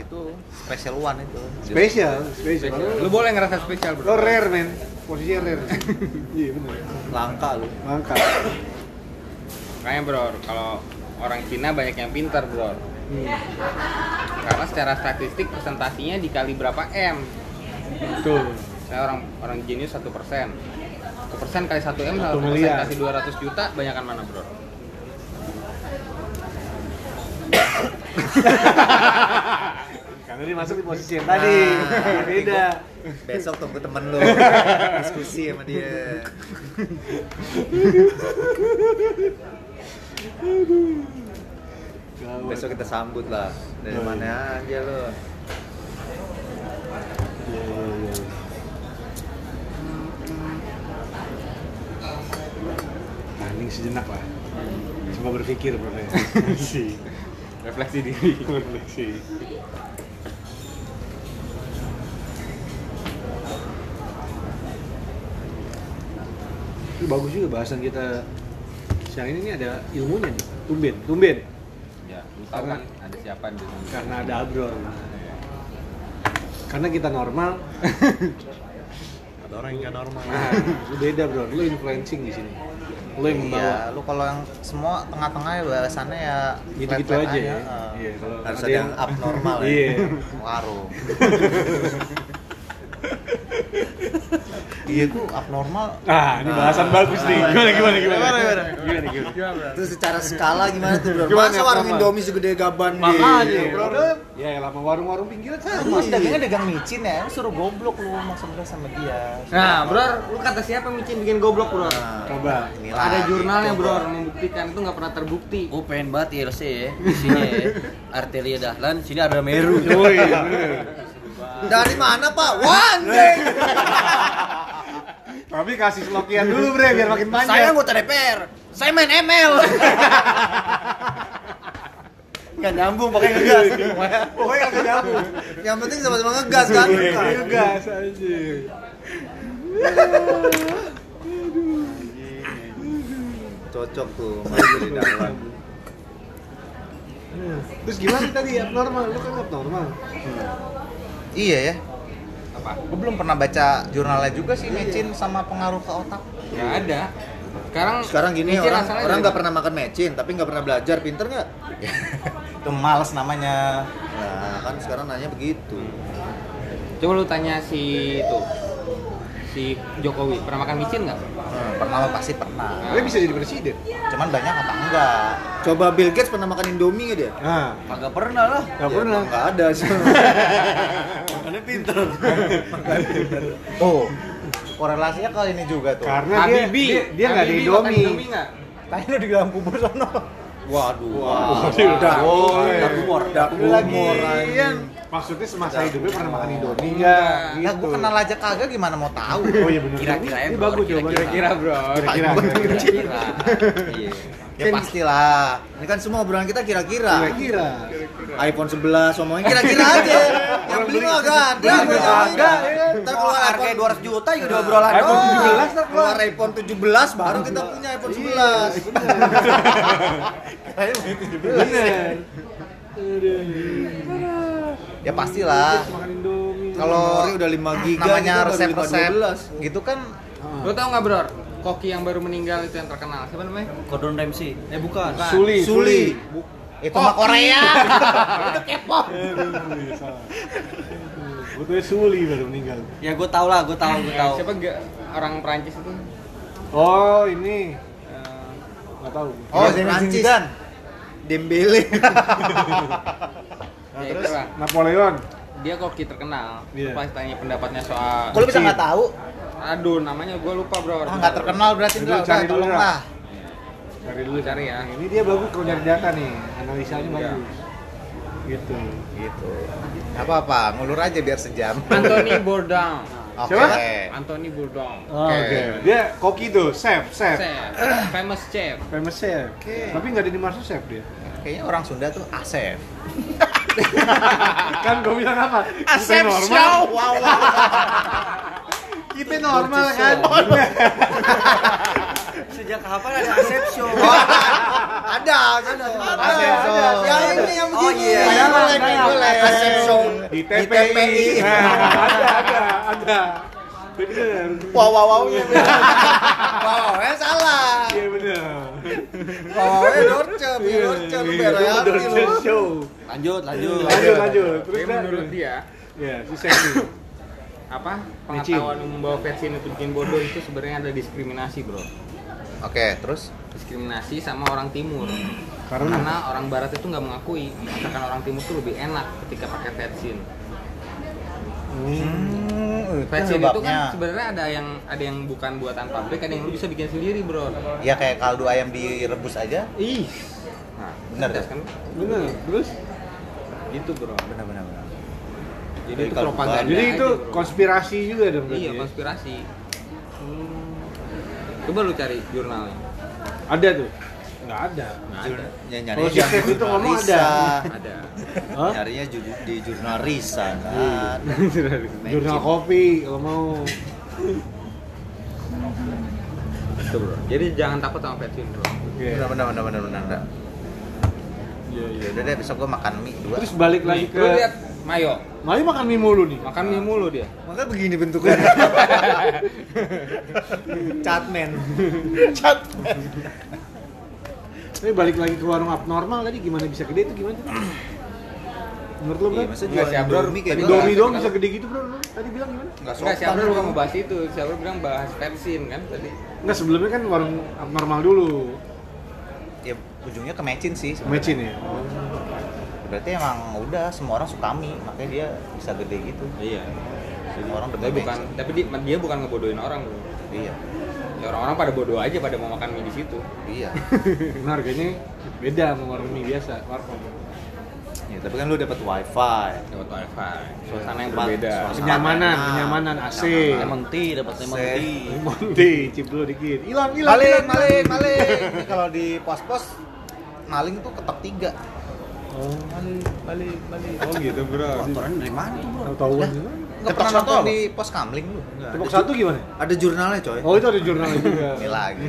itu special one itu Spesial, spesial. lu boleh ngerasa spesial Lo bro rare men, posisinya rare. Iya benar. Langka lu. Mangkat. Makanya bro, kalau orang Cina banyak yang pintar bro. Hmm. Karena secara statistik presentasinya dikali berapa m. Betul. Saya orang orang jenius satu persen. Satu persen kali satu m Satu satu miliar. presentasi 200 juta, banyakan mana bro? Karena dia masuk di posisi yang tadi. Nah, Beda. Besok tunggu temen lu diskusi sama dia. Besok kita sambut lah. Dari Oh, iya. mana aja lu. Iya, iya, iya. Sejenak lah. Coba berpikir bro. Si. Refleksi diri. Refleksi. Itu bagus juga bahasan kita siang ini nih ada ilmunya nih. Tumben, tumben. ya, lu tahu kan ada siapa di sini. Karena ada Abror. Karena kita normal, Ada orang yang nggak normal. nah, lu beda bro, lu influencing di sini. Lu yang membawa. Iya, lu kalau yang semua tengah-tengah ya bahasannya ya Gitu-gitu flat-flat aja ya. Iya, kalau Harus ada yang abnormal ya. Iya. warung iya tuh abnormal Ah, ini bahasan bagus nih. Gimana gimana gimana? Gimana gimana? gimana? Terus secara skala gimana tuh, Bro? Gimana, Masa warung Bro? Indomie segede gaban Makanya, gitu? bro. Ya, lama warung-warung pinggiran sama. Mas dagangnya dagang micin ya, lu suruh goblok lu maksudnya sama dia. Nah, bro, lu kata siapa micin bikin goblok, bro? Nah, Coba. ini Ada lagi, jurnalnya, bro, membuktikan itu nggak pernah terbukti. Oh pengen banget ILC ya, di sini ya. Arteria Dahlan, sini ada Meru. Dari mana, Pak? Wandeng! Tapi kasih slokian dulu, Bre, biar makin panjang. Saya anggota DPR, saya main ML. Nggak nyambung, pakai ngegas. Pokoknya kagak nyambung. Yang penting sama-sama ngegas kan? Gas aja. Cocok tuh, maju di dalam. Terus gimana tadi abnormal? Lu kan abnormal. Iya ya. Apa? Gue belum pernah baca jurnalnya juga sih micin sama pengaruh ke otak. Nggak ada. Sekarang Sekarang gini orang orang nggak pernah makan mecin tapi nggak pernah belajar, pinter nggak? Itu males namana. Nah kan sekarang nanya begitu. Coba lu tanya si itu si Jokowi pernah makan micin nggak? Hmm, pernah pasti pernah. Dia bisa jadi presiden. Cuman banyak apa enggak? Coba Bill Gates pernah makan Indomie nggak dia? Nah, Kagak pernah lah. nggak pernah. Nggak ada sih. Makanya pinter. Oh, korelasinya ke ini juga tuh. Karena dia Habibie. dia dia nggak di Indomie. Tanya lu di dalam kubur sono. Waduh. Oh, dark humor, dark Lu lagi humor, Ian. Maksudnya semasa hidupnya pernah makan Indomie enggak? Ya gua kenal aja kagak gimana mau tahu. Oh iya benar. Kira-kira ya, bro. Kira-kira bro. Kira-kira. Kira-kira. Iya. Ya pastilah. Ini kan semua obrolan kita kira-kira. Kira-kira. iPhone 11 ngomongin kira-kira aja. Yang beli mah gak ada. Beli nggak ada, ya. Ntar keluar Harganya iPhone 200 juta juga udah obrolan iPhone doang. 17 ntar keluar. iPhone 17 baru kita punya iPhone 11. Bener. Ya pastilah. Makan Indomie. Kalau udah 5 giga namanya kita baru resep-resep 12. gitu kan Lu tau nggak bro? Koki yang baru meninggal itu yang terkenal siapa namanya? Gordon Ramsay. Eh bukan. Suli. Suli. itu mah Korea. Gue Suli baru meninggal. Ya gue tau lah, gue tau, gue tau. Siapa gak orang Prancis itu? Oh ini. Eh, Nggak tahu. Oh, Iya, Zinedine Dembele. ya, itulah. Napoleon. Dia koki terkenal. Iya. Pas tanya pendapatnya soal Kok lu bisa nggak tahu? Aduh, namanya gue lupa bro. Ah, nggak terkenal berarti Itu cari dulu, lah. Cari dulu cari ya. Ini dia bagus kalau nyari data nih. Analisanya Iya. bagus. Gitu. Gitu. Apa-apa, ngulur aja biar sejam. Anthony Bourdain. Oke. Siapa? Anthony Bourdain. Oh, Oke. Dia koki tuh, chef, chef. Chef, famous chef. Famous chef. Oke. Tapi nggak ada di Master Chef dia. Kayaknya orang Sunda tuh Asep. kan gue bilang apa? Asep normal. Show. Wow, wow. Kita normal kan. Sejak kapan ada Asep Show? Ada, ada. Asep Show. Ya ini yang Oh, begini. iya. Ya, boleh, boleh. Asep Show. Di Di TPI. Nah, ada, ada, ada. Bener. Wow, wow, wow. Wow, eh salah. Iya bener. Wow, eh dorce, dorce lu Iya, Dorce lu. Show. Lanjut, lanjut. Lanjut, lanjut. Terus dah. menurut dia, Ya, si Seksi. apa pengetahuan umum bahwa vaksin itu bikin bodoh itu sebenarnya ada diskriminasi bro. Oke, terus Diskriminasi sama orang timur. Karena Karena orang barat itu nggak mengakui masakan orang timur itu lebih enak ketika pakai vaksin. hmm, Vaksin itu kan sebenarnya ada yang ada yang bukan buatan pabrik, ada yang lu bisa bikin sendiri bro. Ya kayak kaldu ayam direbus aja. Ih, nah Bener ya? kan? bener. Terus Gitu bro. Benar benar. Jadi itu kalau propaganda. jadi aja, itu bro. konspirasi juga dong. Iya ya? konspirasi. Coba lu cari jurnalnya. Ada tuh. Nggak ada. Nggak ada. Ya, Kalau di Chef itu ngomong Risa. Ada. Hah? Nyarinya ju- di jurnal Risa kan. Jurnal kopi kalau mau. Itu bro. Jadi jangan takut sama vaksin bro. Oke. Benar benar benar benar benar. Iya, iya. Ya udah deh besok gua makan mie dua. Terus balik lagi ke lu lihat Mayo, Mali makan mie mulu nih. makan mie mulu dia. Makanya begini bentuknya. Catman. Tapi balik lagi ke warung abnormal tadi gimana bisa gede itu gimana? tuh? Menurut lo bro? Iya, masa Enggak jual Abrar. Indomie kayak gitu? Indomie doang bisa gede gitu bro? Lo tadi bilang gimana? Enggak Enggak, si Abrar sopan. bukan ngebahas itu. Si Abrar bilang bahas vaksin kan tadi. Enggak sebelumnya kan warung abnormal dulu. Ya ujungnya ke mecin sih. sebenarnya. Mecin ya. Berarti emang udah semua orang suka mie, makanya dia bisa gede gitu. Iya. Semua orang Tapi bukan, mecin. tapi dia, dia bukan ngebodohin orang bro. Iya. Ya orang-orang pada bodoh aja pada mau makan mie di situ. Iya. Karena harganya beda sama warung mie biasa, warkop. Ya, tapi kan lu dapat wifi. Dapat wifi, suasana yang Tempat- berbeda. suasana. Kenyamanan, kenyamanan AC. Lemon tea, dapat lemon tea. Cip dulu dikit. Hilang, hilang. Maling, hilang. maling, maling. Kalau di pos-pos maling tuh ketok tiga. Oh, Maling, maling, maling. oh gitu bro. Kotoran dari mana tuh bro? Nggak Ketok pernah satu nonton apa? di pos kamling lu? Tepuk satu gimana? Ada jurnalnya coy. Oh itu ada jurnalnya juga. Ini lagi.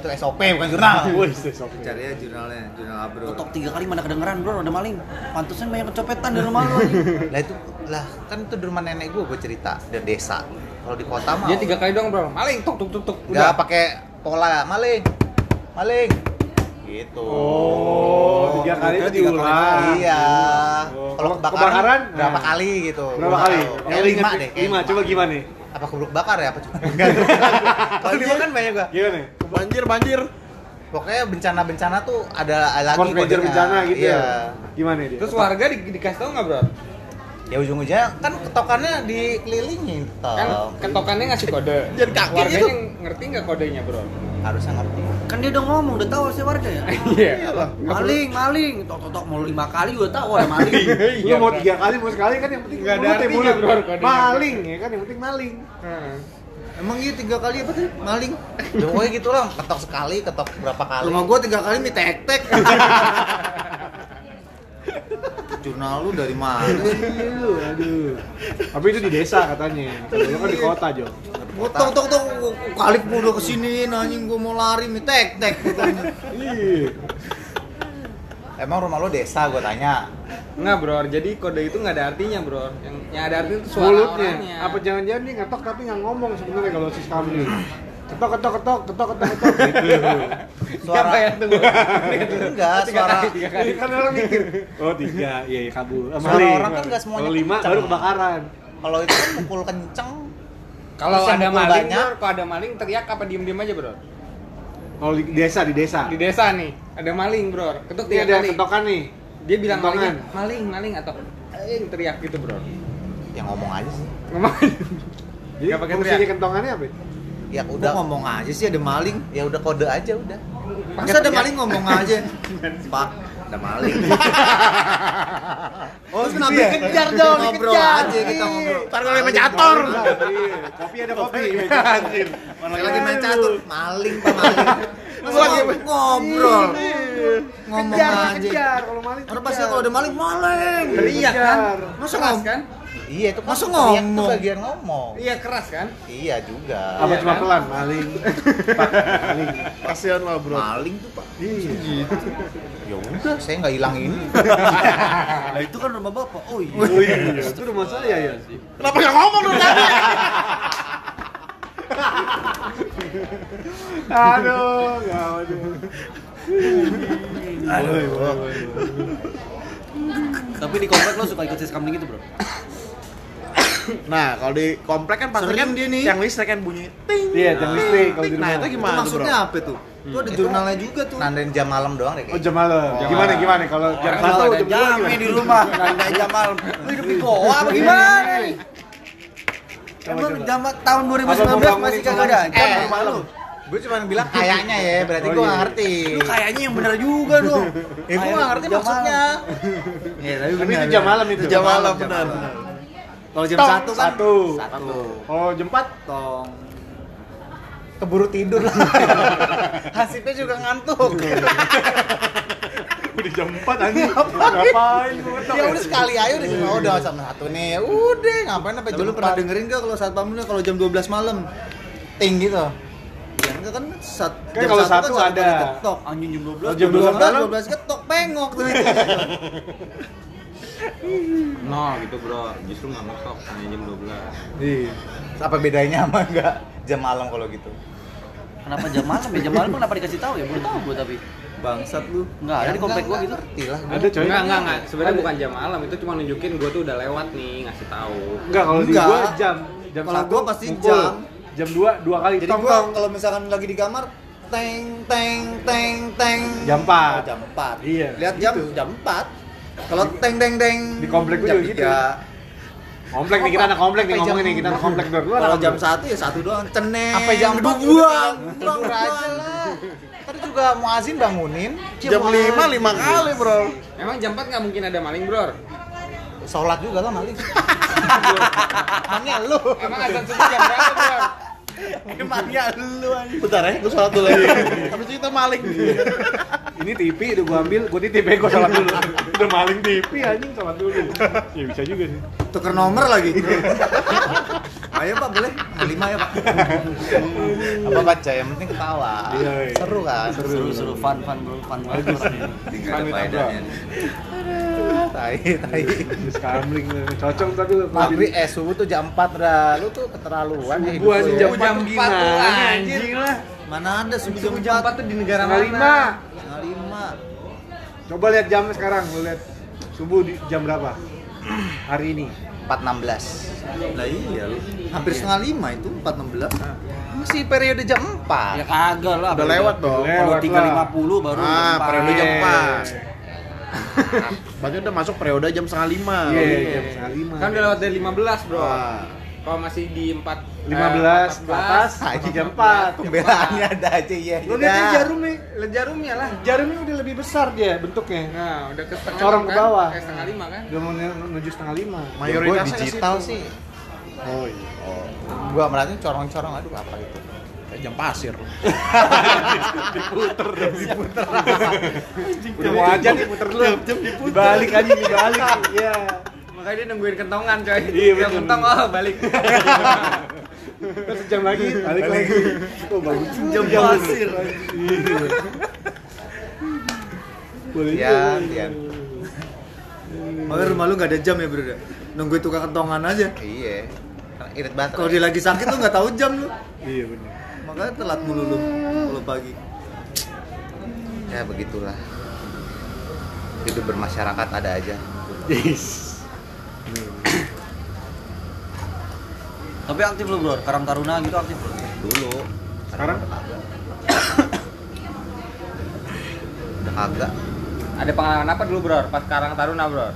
Itu SOP bukan jurnal. Wih, oke. Cari aja jurnalnya, jurnal Abro. Kotok tiga kali mana kedengeran bro, ada maling. Pantesan banyak kecopetan di rumah lu. Lah itu lah kan itu di rumah nenek gua gua cerita di desa. Kalau di kota mah Dia tiga kali dong bro, maling tuk tuk tuk tuk. nggak pakai pola maling maling gitu Oh, tiga kali itu tiga kali diulang. iya Oh, kalau kebakaran, kebakaran, berapa nah. kali gitu Berapa kali? Yang lima deh Lima, coba gimana? apa kebluk bakar ya apa coba kalau lima kan banyak gua Gimana? Banjir, banjir. pokoknya bencana-bencana tuh ada lagi Force major kodenya. bencana gitu iya. ya? Gimana dia? Terus warga di, dikasih tau nggak bro? ya ujung-ujungnya kan ketokannya dikelilingin toh Kan ketokannya ngasih kode. Jadi kaki Warganya gitu. ngerti nggak kodenya bro? Harusnya ngerti Kan dia udah ngomong, udah tahu harusnya warga ya. Iya. Maling, maling. Tok tok tok mau lima kali juga tahu ya maling. Lu mau tiga kali, mau sekali kan yang penting Nggak ada artinya. Maling ya kan, yang penting maling. Heeh. Emang iya tiga kali apa tuh? Maling. ya, pokoknya gitu lah ketok sekali ketok berapa kali Rumah gua tiga kali mie tek tek. Jurnal lu dari mana? Aduh, aduh. Tapi itu di desa katanya. Kalau lu kan di kota, Jo. Gua tok tok tok kali gua udah ke sini anjing gua mau lari mie tek tek katanya. Iya. emang rumah lo desa gue tanya Nggak bro, jadi kode itu nggak ada artinya bro. Yang yang ada artinya itu suara Mulutnya. orangnya. Apa jangan-jangan dia ngetok tapi nggak ngomong sebenarnya kalau si Skamli. Ketok, ketok, ketok, ketok, ketok, ketok. Gitu. suara Siapa ya tunggu? enggak Tiga suara kan orang mikir. Oh tiga, iya iya kabur. Suara maling. orang kan nggak semuanya Kalau lima baru kebakaran. kalau itu kan mukul kenceng Kalau yang ada maling, kalau ada maling teriak apa diem-diem aja bro? Kalau di desa, di desa. Di desa nih, ada maling bro, ketuk Ini tiga ada kali. ketokan nih. Dia bilang malingnya, maling, maling atau eh teriak gitu bro. yang ngomong aja sih Ngomong. Jadi Nggak pakai fungsinya kentongannya apa? Ya Udah udah ngomong aja sih ada maling. ya udah kode aja udah Masa ada maling ngomong aja. Pak, ada maling. Oh, Terus kenapa dikejar dong? Ngobrol aja kita ngobrol. Ntar kalau main catur. Iya, kopi ada kopi. Anjir. Saya lagi main catur, maling pak maling. Ngobrol. Ngomong Kejar, aja. kejar. Kalau maling. Orang pasti kalau ada maling, maling. Teriak kan? Masa kan? Iya itu kan tuh ngomong? bagian ngomong Iya keras kan? iya juga Apa Iya cuma kan? pelan? Maling. Pak, maling. Kasihan lah, Bro. Maling tuh pak. Iya. ya udah saya nggak hilang ini Nah itu kan rumah bapak. Oh iya. Oh iya, itu rumah saya ya. Kenapa nggak ngomong dong tadi? Aduh, gawat. Aduh. Tapi di komplek lo suka ikut siskamling gitu, Bro? Nah, kalau di komplek kan pasti kan dia nih. yang listrik kan bunyi ting. Iya, jam listrik kalau di Nah, rumah. itu Itu gimana tuh, maksudnya Bro? apa tuh? Itu ada Itu- jurnalnya juga tuh. nandain jam malam doang deh Oh, jam malam. Gimana gimana kalau jam satu ada jam dua jamnya gimana? di rumah, nggak jam malam. Lu hidup di goa apa gimana nih? Emang jam tahun Apa 2019 mau masih kagak ada jam Eh, rumah lu. gue cuma bilang kayaknya ya berarti Oh, gue iya. ngerti Lu kayaknya yang bener juga dong. ya gue nggak ngerti Jam maksudnya Iya, tapi Tapi benar, itu jam benar. malam itu. Jam malam benar. Kalau jam Tong, satu kan satu. satu. Oh, jam empat Tong. keburu tidur lah hasilnya juga ngantuk Udah jam 4 anjing. Ngapain lu ngetok ya udah sekali aja udah cuma udah sama satu nih udah ngapain sampai jam lu pernah empat? dengerin gak kalau saat pamungnya kalau jam 12 malam? ting gitu Ya enggak kan saat Kan kalau satu kan ada. ketok anjing jam 12. Oh, jam 12 malam? 12 ketok pengok tuh No gitu bro, justru nggak ngetok hanya jam 12 Iya. apa bedanya sama enggak jam malam kalau gitu Kenapa jam malam ya? Jam malam kenapa dikasih tahu ya? Baru tahu gua tapi. Bangsat lu. Enggak ada di komplek gua gitu. ngerti lah gua. Ada coy. Enggak, enggak, enggak, sebenarnya bukan jam malam, itu cuma nunjukin gua tuh udah lewat nih, ngasih tahu Enggak, kalau di gua jam. Jam Kalau gua pasti mukul. jam. Jam 2 dua kali Jadi tong gua kalau misalkan lagi di kamar teng teng teng teng Jam 4. Oh, jam 4. Iya, Lihat jam gitu. jam 4. Kalau teng teng teng Di komplek juga gitu. tiga. Komplek nih kita anak komplek nih ngomongin nih kita anak komplek dulu. Lu Kalau jam. 1 ya satu doang. Ceneng. sampai jam empat buang. tidur aja lah tadi juga muazin bangunin Jam 5 lima kali, Bro. Emang jam 4 nggak mungkin ada maling bro? sholat juga lah maling Emangnya lu Emang azan subuh jam berapa bro? Emangnya lu aja. Bentar ya, gua sholat dulu lagi. Habis itu kita maling. Ini TV udah gua ambil, gua titip ya gua salat dulu. udah maling TV anjing salat dulu. Ya bisa juga sih. Tuker nomor lagi. Ayo Pak, boleh? Lima ya Pak. apa baca yang penting ketawa Iya, iya. seru kan Seru seru fun fun bro, fun banget orang ini. Nggak ada faedahnya. tai tai Terus kamling lu. cocok tadi lu. maghrib eh subuh tuh jam 4 dah lu tuh keterlaluan ya Gua ya. jam Jam 4 empat tuh, gimana anjing. lah. Mana ada subuh jam jam 4 4 tuh di negara mana? Setengah lima. Coba lihat jamnya sekarang, lu lihat subuh di jam berapa? Hari ini. 416 Lah iya lu. Hampir setengah lima itu 4.16. masih periode jam 4 Ya kagak lah. Udah lewat dong. Kalau Lewat 3.50 baru Ah, jam periode jam empat. 4. Berarti udah masuk periode jam setengah lima. Iya, jam setengah lima. Kan udah lewat dari 15, Bro. Wah. Kalau masih di 4 15 ke atas, Aja jam 4. pembelaannya ada aja ya Lu lihat Udah. jarum nih, Lihat jarumnya lah. jarumnya udah lebih besar dia bentuknya. Nah, udah ke setengah Corong ke kan? bawah. Kayak setengah lima kan? Udah mau menuju setengah lima. Mayoritasnya Gua digital sih Oh iya. gua merhatiin corong-corong aduh apa itu Kayak jam pasir. Udah mau aja nih puter dulu. Dibalik aja dibalik. Iya. Makanya dia nungguin kentongan, coy. Iya, betul. kentong, oh balik. Terus sejam lagi balik lagi. Oh bagus. Jam pasir. Boleh Tian, juga. Tian. Makanya rumah lu nggak ada jam ya bro? Nunggu tukang kentongan aja. iya irit banget Kalau dia lagi sakit lu nggak tahu jam lu. Iya benar. Makanya telat mulu lu kalau pagi. ya begitulah hidup bermasyarakat ada aja Yes. Tapi aktif lu, Bro. Karang Taruna gitu aktif, Bro. dulu Sekarang udah kagak Ada pengalaman apa dulu, Bro? Pas Karang Taruna, Bro?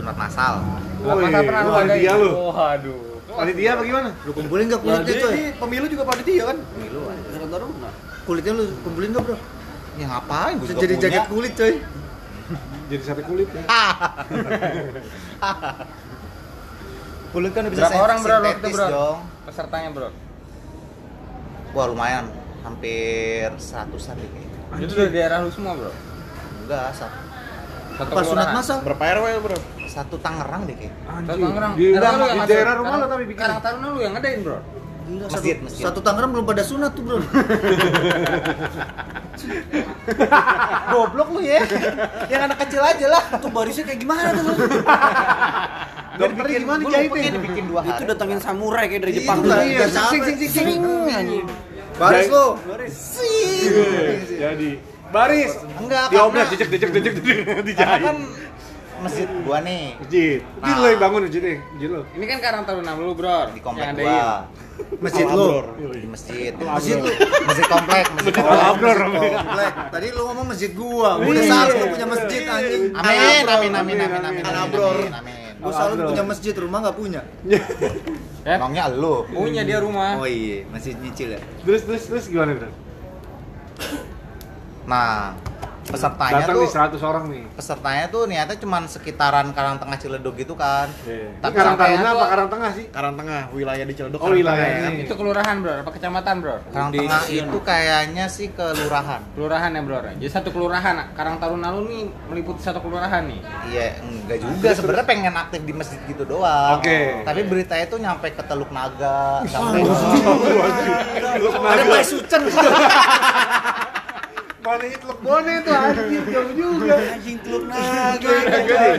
sunat masal Woi, Masa pernah lu ada dia lu. Waduh. Panitia apa gimana? Lu kumpulin nggak kulitnya coy? pemilu juga panitia kan? Pemilu aja. Karang Taruna. Kulitnya lu kumpulin nggak bro? ya ngapain Bisa jadi jaket kulit coy. Jadi sate kulit ya. kulit kan udah bisa Berapa orang, Bro, waktu Bro? dong Pesertanya, Bro. wah lumayan hampir seratusan deh kayaknya Itu dari daerah lu semua, Bro. enggak satu, Satu Pas sunat kelurahan. masal. Berapa RW bro? satu Tangerang deh kayaknya Satu Tangerang. Di, di daerah rumah lo tapi bikin. Karang Taruna lu yang ngadain, Bro. Gila, Masjid, satu, masjid. satu Tangerang belum pada sunat tuh bro. goblok lu ya yang anak kecil aja lah Itu barisnya kayak gimana tuh, Bro? Dokternya gimana kayak dibikin dua hari Itu datangin samurai kayak dari Itu Jepang. Iya, sing, sing, sing, sing. Baris lu. Jadi baris. enggak Diobras, karena, jejek, jejek, jejek, jejek, karena dijahit. kan masjid gua nih Masjid. Masjid lo yang bangun masjid Masjid lo. Ini kan Karang Taruna lu, Bro. di komplek gua. Masjid lu. Di masjid Masjid lu. masjid komplek masjid komplek Abror. Komplek. Tadi lu ngomong masjid gua. Gua udah salah gua punya masjid anjing. amin amin amin amin amin amin amin amin Gua selalu punya masjid, rumah nggak punya. Eh, emangnya lu punya dia rumah. Oh iya, masih nyicil ya. Terus terus terus gimana bro? nah pesertanya Datang tuh nih 100 orang nih. pesertanya tuh niatnya cuman sekitaran Karang Tengah Ciledug gitu kan Ini Tapi Karang Taruna tuh- apa Karang Tengah sih? Karang Tengah, wilayah di Ciledug. Oh, wilayah Tengah, ini. Itu kelurahan, Bro. Apa kecamatan, Bro? Karang Di Tengah itu kayaknya sih kelurahan Kelurahan ya, Bro. Jadi satu kelurahan. Karang Taruna lu nih meliputi satu kelurahan nih. Iya, enggak juga. Sebenarnya pengen aktif di masjid gitu doang. Oke. Tapi beritanya tuh nyampe ke Teluk Naga, sampai Ada Pak Sucen. Mana itu bone tuh anjing jauh juga. Anjing teluk naga.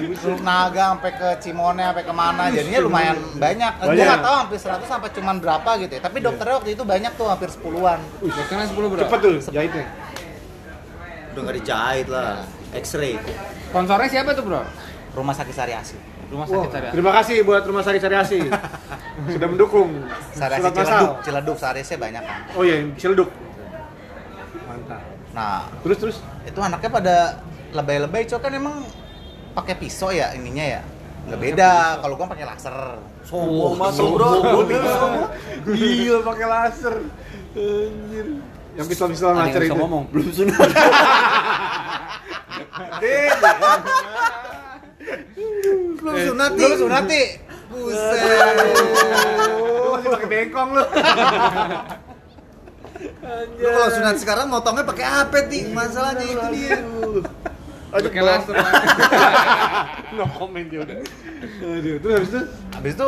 Teluk Naga sampai ke Cimone, sampai ke mana. Jadinya lumayan banyak. Gue nggak tahu hampir 100 sampai cuman berapa gitu ya. Tapi dokternya waktu itu banyak tuh, hampir 10-an. Dokternya 10, Bro. Cepet tuh jahitnya. Udah nggak dijahit lah. X-ray. Sponsornya siapa tuh, Bro? Rumah sakit Sariasi. Rumah sakit Syariah. terima kasih buat Rumah Sari Sariasi. Sudah mendukung. Sariasi Ciledug. Ciledug Sariasi banyak kan. Oh iya, Ciledug. Nah, Terus terus. itu anaknya pada lebay-lebay, cok kan emang pakai pisau ya ininya ya. Nggak beda, kalau gua pakai laser. Sombong masuk bro. Gila pakai laser. Anjir. Yang ngacer bisa itu. ngomong, belum sunat. Belum sunat Lu sunati. Buset. Lu masih pakai bengkong lu. Lu kalau sunat sekarang motongnya pakai apa ti? Masalahnya itu dia. Pakai laser. no comment dia udah. Aduh, terus habis itu Habis itu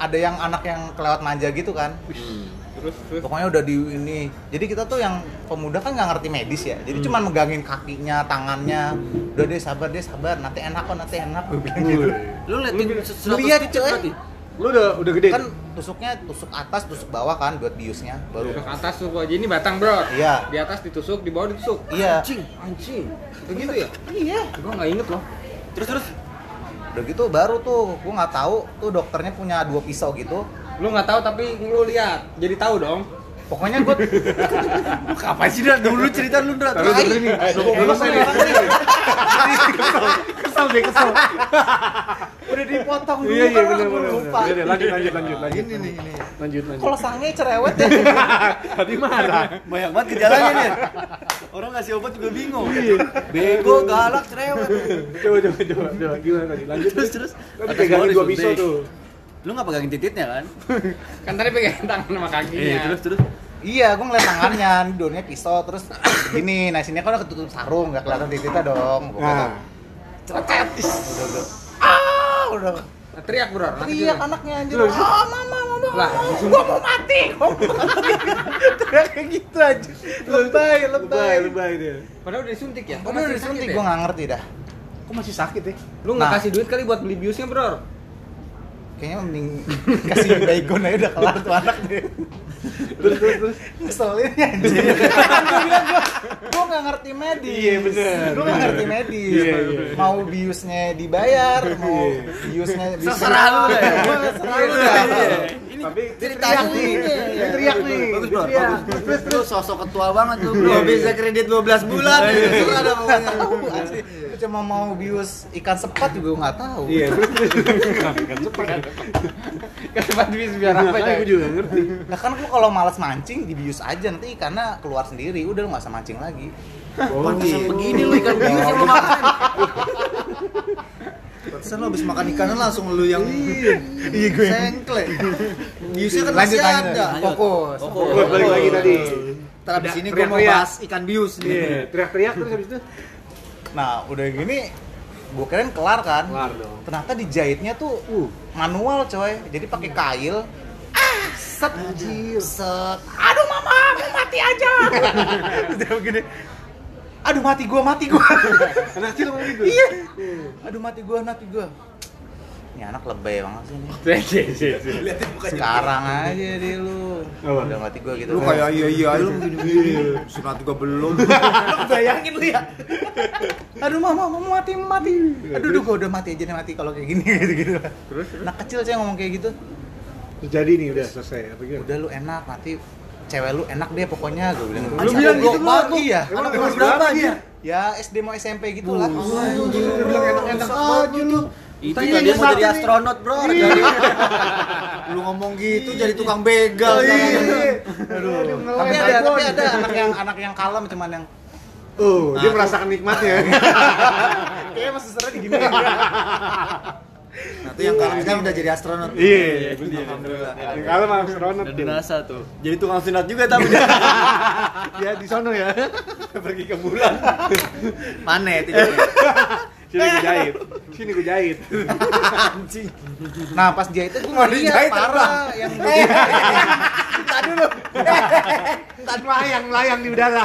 ada yang anak yang kelewat manja gitu kan. Terus terus Pokoknya udah di ini. Jadi kita tuh yang pemuda kan nggak ngerti medis ya. Jadi cuman megangin kakinya, tangannya. Udah deh sabar deh sabar. Nanti enak kok nanti enak gue bilang gitu. Lu liatin Lu lihat, berarti? Lu udah udah gede. Kan tusuknya tusuk atas, tusuk bawah kan buat biusnya. Baru Ke atas tuh aja ini batang bro. Iya. Di atas ditusuk, di bawah ditusuk. Iya. Anjing, anjing. Begitu ya? Iya. Gua nggak inget loh. Terus terus Udah gitu baru tuh, gua nggak tahu tuh dokternya punya dua pisau gitu. Lu nggak tahu tapi lu lihat. Jadi tahu dong. Pokoknya gua Lu kapan sih Dra? Dulu cerita lu Dra. Taruh dulu nih. Lu saya kesel deh, kesel. udah dipotong dulu Iya iya kan, benar. lupa. Udah deh, lanjut lanjut lanjut lanjut. Ini nih ini. Lanjut lanjut. Kalau sange cerewet ya. Tadi marah. Banyak banget gejalanya nih. Orang ngasih obat juga bingung. Bego, galak, cerewet. Coba coba coba coba gimana tadi? Lanjut. Terus terus. Kan Atas pegangin dua pisau tuh. Lu nggak pegangin titiknya kan? Kan tadi pegang tangan sama kakinya. Iya, terus terus. Iya, gue ngeliat tangannya, daunnya pisau, terus gini, nah sini kan udah ketutup sarung, nggak kelihatan titiknya dong. Gua Nah, kata, Ceretet, udah, udah, ah, udah, Nah, teriak bro. anak teriak anaknya anjir, Lu- ah, mama, mama, Lah, mama, gua mau mati, gua mau mati, teriak kayak gitu aja, lebay, lebay. lebay dia. Padahal udah disuntik ya? Padahal udah disuntik, gue nggak ngerti dah. Kok masih sakit ya? Lu nggak Nah. kasih duit kali buat beli biusnya bro? Kayaknya mending kasih baygon aja udah kelar tuh anak deh. Terus terus terus. Ngeselin ya anjir. Gue bilang gue, gue nggak ngerti medis. Iya, bener. Gue nggak ngerti medis. Iya, iya. Mau biusnya dibayar, mau biusnya Terserah lu deh. Terserah lu Iya, deh. iya. Ini Tapi teriak nih. Dia teriak nih. Bagus bro, Teriak. bagus. Lu sosok ketua banget lu bro. Bisa kredit 12 bulan. Terserah dah pokoknya. Cuma mau bius ikan sepat juga nggak tahu. Iya, terus terus. Kan cepet kan. Kan sempat bius biar apa Makanya ya? gue juga ngerti. Nah kan lu kalau malas mancing dibius aja nanti ikannya keluar sendiri. Udah lu nggak usah mancing lagi. Oh, Pantesan begini lu ikan bius yang lu makan. Pantesan lu habis makan ikannya langsung lu yang Iya gue. sengkle. Biusnya kan masih ada. Fokus. Buat balik lagi tadi. Ntar abis ini gue mau bahas ikan bius Iya, nih. teriak-teriak terus habis itu Nah udah gini gue kirain kelar kan. kelar dong. Ternyata dijahitnya tuh Uh, manual coy. Jadi pakai kail. Ah, set, set. Aduh mama, mau mati aja. Terus begini. Aduh mati gua, mati gua. anak kecil ngomong gitu. iya. Aduh mati gua, mati gua. Ini anak lebay banget sih ini. Sekarang aja deh lu. Apa? Udah mati gua gitu. Lu kayak iya iya lu begini begini. Sunat juga belum. lu bayangin lu ya. Aduh mama, mau mati, mati. Aduh, duh, gua udah mati aja nih mati kalau kayak gini gitu gitu. Terus Anak kecil saya ngomong kayak gitu. terus jadi nih udah selesai apa gitu. udah lu enak nanti cewek lu enak deh pokoknya gue bilang Lu bilang gitu lu. iya Anak kelas berapa dia? ya SD mau SMP gitu lah Dia bilang enak-enak aja lu. Itu Tanya yang mau jadi astronot bro. Iya. Lu ngomong gitu jadi tukang begal. Iya. Aduh. tapi ada tapi ada anak yang anak yang kalem cuman yang Oh, dia merasakan nikmatnya. kayaknya masih seru gini Nah, itu yang kalau sekarang udah jadi astronot. Iya, Alhamdulillah. Yang kalah mah astronot Di tuh. NASA tuh. Jadi tukang sunat juga tapi dia. Ya di sono ya. Pergi ke bulan. Panet itu. Sini gue jahit. Sini gue jahit. Anjing. nah pas dia itu gue ngeliat dijahit parah yang Tadi dulu. Entar melayang, melayang di udara.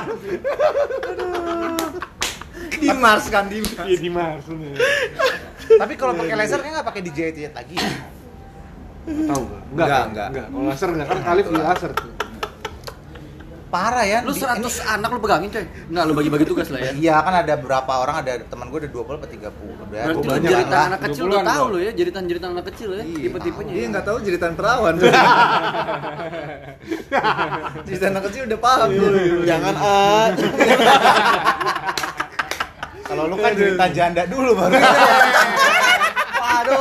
Di Mars kan di Mars. Iya di Mars. bener. tapi kalau pakai laser kan nggak pakai dijahit jahit lagi Tahu enggak? Enggak, enggak. Enggak, kalau laser enggak kan Khalif di laser tuh. Parah ya Lu Di- 100 anak lu pegangin coy. Enggak lu bagi-bagi tugas lah ya. Iya kan ada berapa orang ada teman gue ada 20 apa 30 udah Berarti lu jeritan anak kecil 20-an, udah tahu lu ya, jeritan-jeritan anak kecil ya, Iya, tipe-tipenya. Dia ya. nggak tahu jeritan perawan. jeritan anak kecil udah paham tuh. Jangan ah. kalau lu kan cerita janda dulu baru Waduh.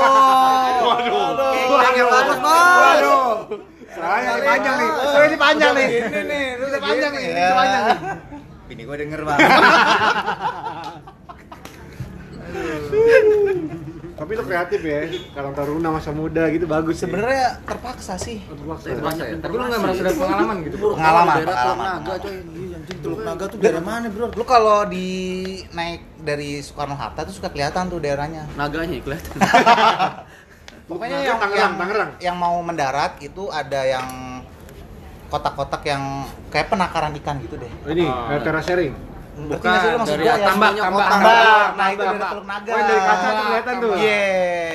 Waduh. Bagus, Bos. Waduh. Saya ini panjang nih. Saya ini panjang nih. ini nih lu Ini panjang nih, ini Ya. panjang nih. Bini gua denger banget. Tapi lu kreatif ya. Kalau taruna masa muda gitu bagus. sih. sebenarnya terpaksa sih Terpaksa. Tapi banyak Tapi lu nggak merasa ada pengalaman gitu? Pengalaman, pengalaman, Naga coy. Anjing Teluk Naga tuh daerah mana, Bro? lu kalau di naik dari Soekarno Hatta tuh suka kelihatan tuh daerahnya Naganya kelihatan. pokoknya Naga yang Tangerang, yang, Tangerang. yang mau mendarat itu ada yang kotak-kotak yang kayak penakaran ikan gitu deh Oh, Ini Ah. uh, terra sharing. Ngerti nggak sih lu maksud ya? tambak, Oh, tambak. tambak. Nah, itu Tambak. dari Teluk Naga. Oh, yang dari kaca tuh kelihatan tuh. Iya.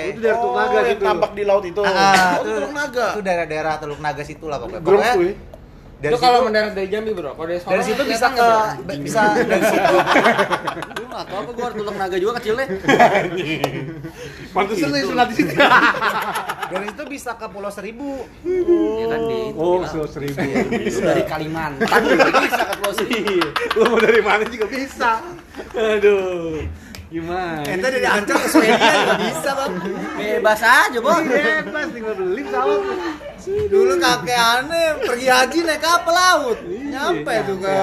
Itu dari Teluk Naga Oh, gitu. tampak di laut itu. Ah, itu Teluk Naga. Itu daerah-daerah Teluk Naga situ lah pokoknya. Pokoknya ya. Dari Itu kalau mendarat dari Jambi, Bro. Kalau dari Solo dari situ bisa ke bisa dari situ Gue nggak tahu apa gue harus tulung naga juga kecilnya. Pantesan lu sunat di situ. dari situ bisa ke Pulau Seribu. Ya kan di Oh, so seribu. Itu dari Kalimantan juga bisa ke Pulau Seribu. Lu mau dari mana juga bisa. Aduh. Gimana? Ente dari Ancol ke Swedia juga bisa bang. Bebas aja, Bang. Bebas tinggal beli pesawat. Dulu kakek aneh pergi haji naik kapal laut, nyampe tuh ke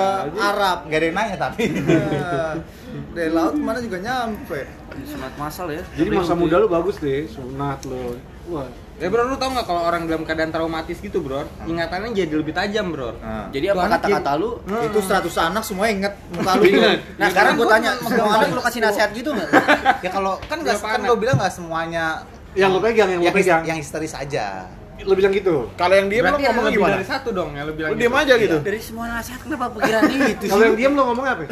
Arab. Gak ada yang nanya tapi. Nah, Dari laut ke mana juga nyampe. Sunat masal ya. Jadi masa muda lu bagus deh, sunat lu. Wah. Ya bro, lu tau nggak kalau orang dalam keadaan traumatis gitu bro, ingatannya jadi lebih tajam bro. Jadi apa kata-kata lu? Itu 100 anak semua inget muka lu. Ingat. Nah sekarang gue tanya, semua anak lu kasih nasihat gitu nggak? ya kalau kan Berapa kan gue bilang nggak semuanya Yang lu pegang, yang lu yang, his- pegang. yang histeris aja. Lu bilang gitu. Kalau yang diem lo ngomongnya lebih gimana? dari satu dong yang lu bilang. Lu diem gitu. aja gitu. Dari semua nasihat kenapa pikiran itu Kalau yang diam lu ngomong apa?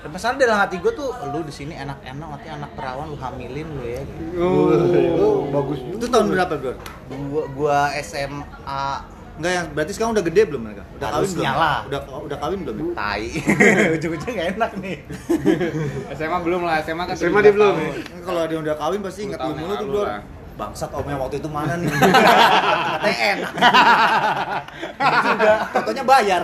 Dan masalah dalam hati gue tuh lu di sini enak-enak nanti anak perawan lu hamilin lu ya. Oh, bagus juga. Itu tahun berapa bro? Gua gua SMA Enggak yang berarti sekarang udah gede belum mereka? Udah kawin Harusnya belum? Udah udah kawin belum? ya? tai. Ujung-ujung gak enak nih. SMA belum lah, SMA kan SMA dia 17 belum, Kalau dia udah kawin pasti ingat 10 tahun lu mulu tuh bro. Bangsat omnya waktu itu mana nih? Enak. Sudah, fotonya bayar.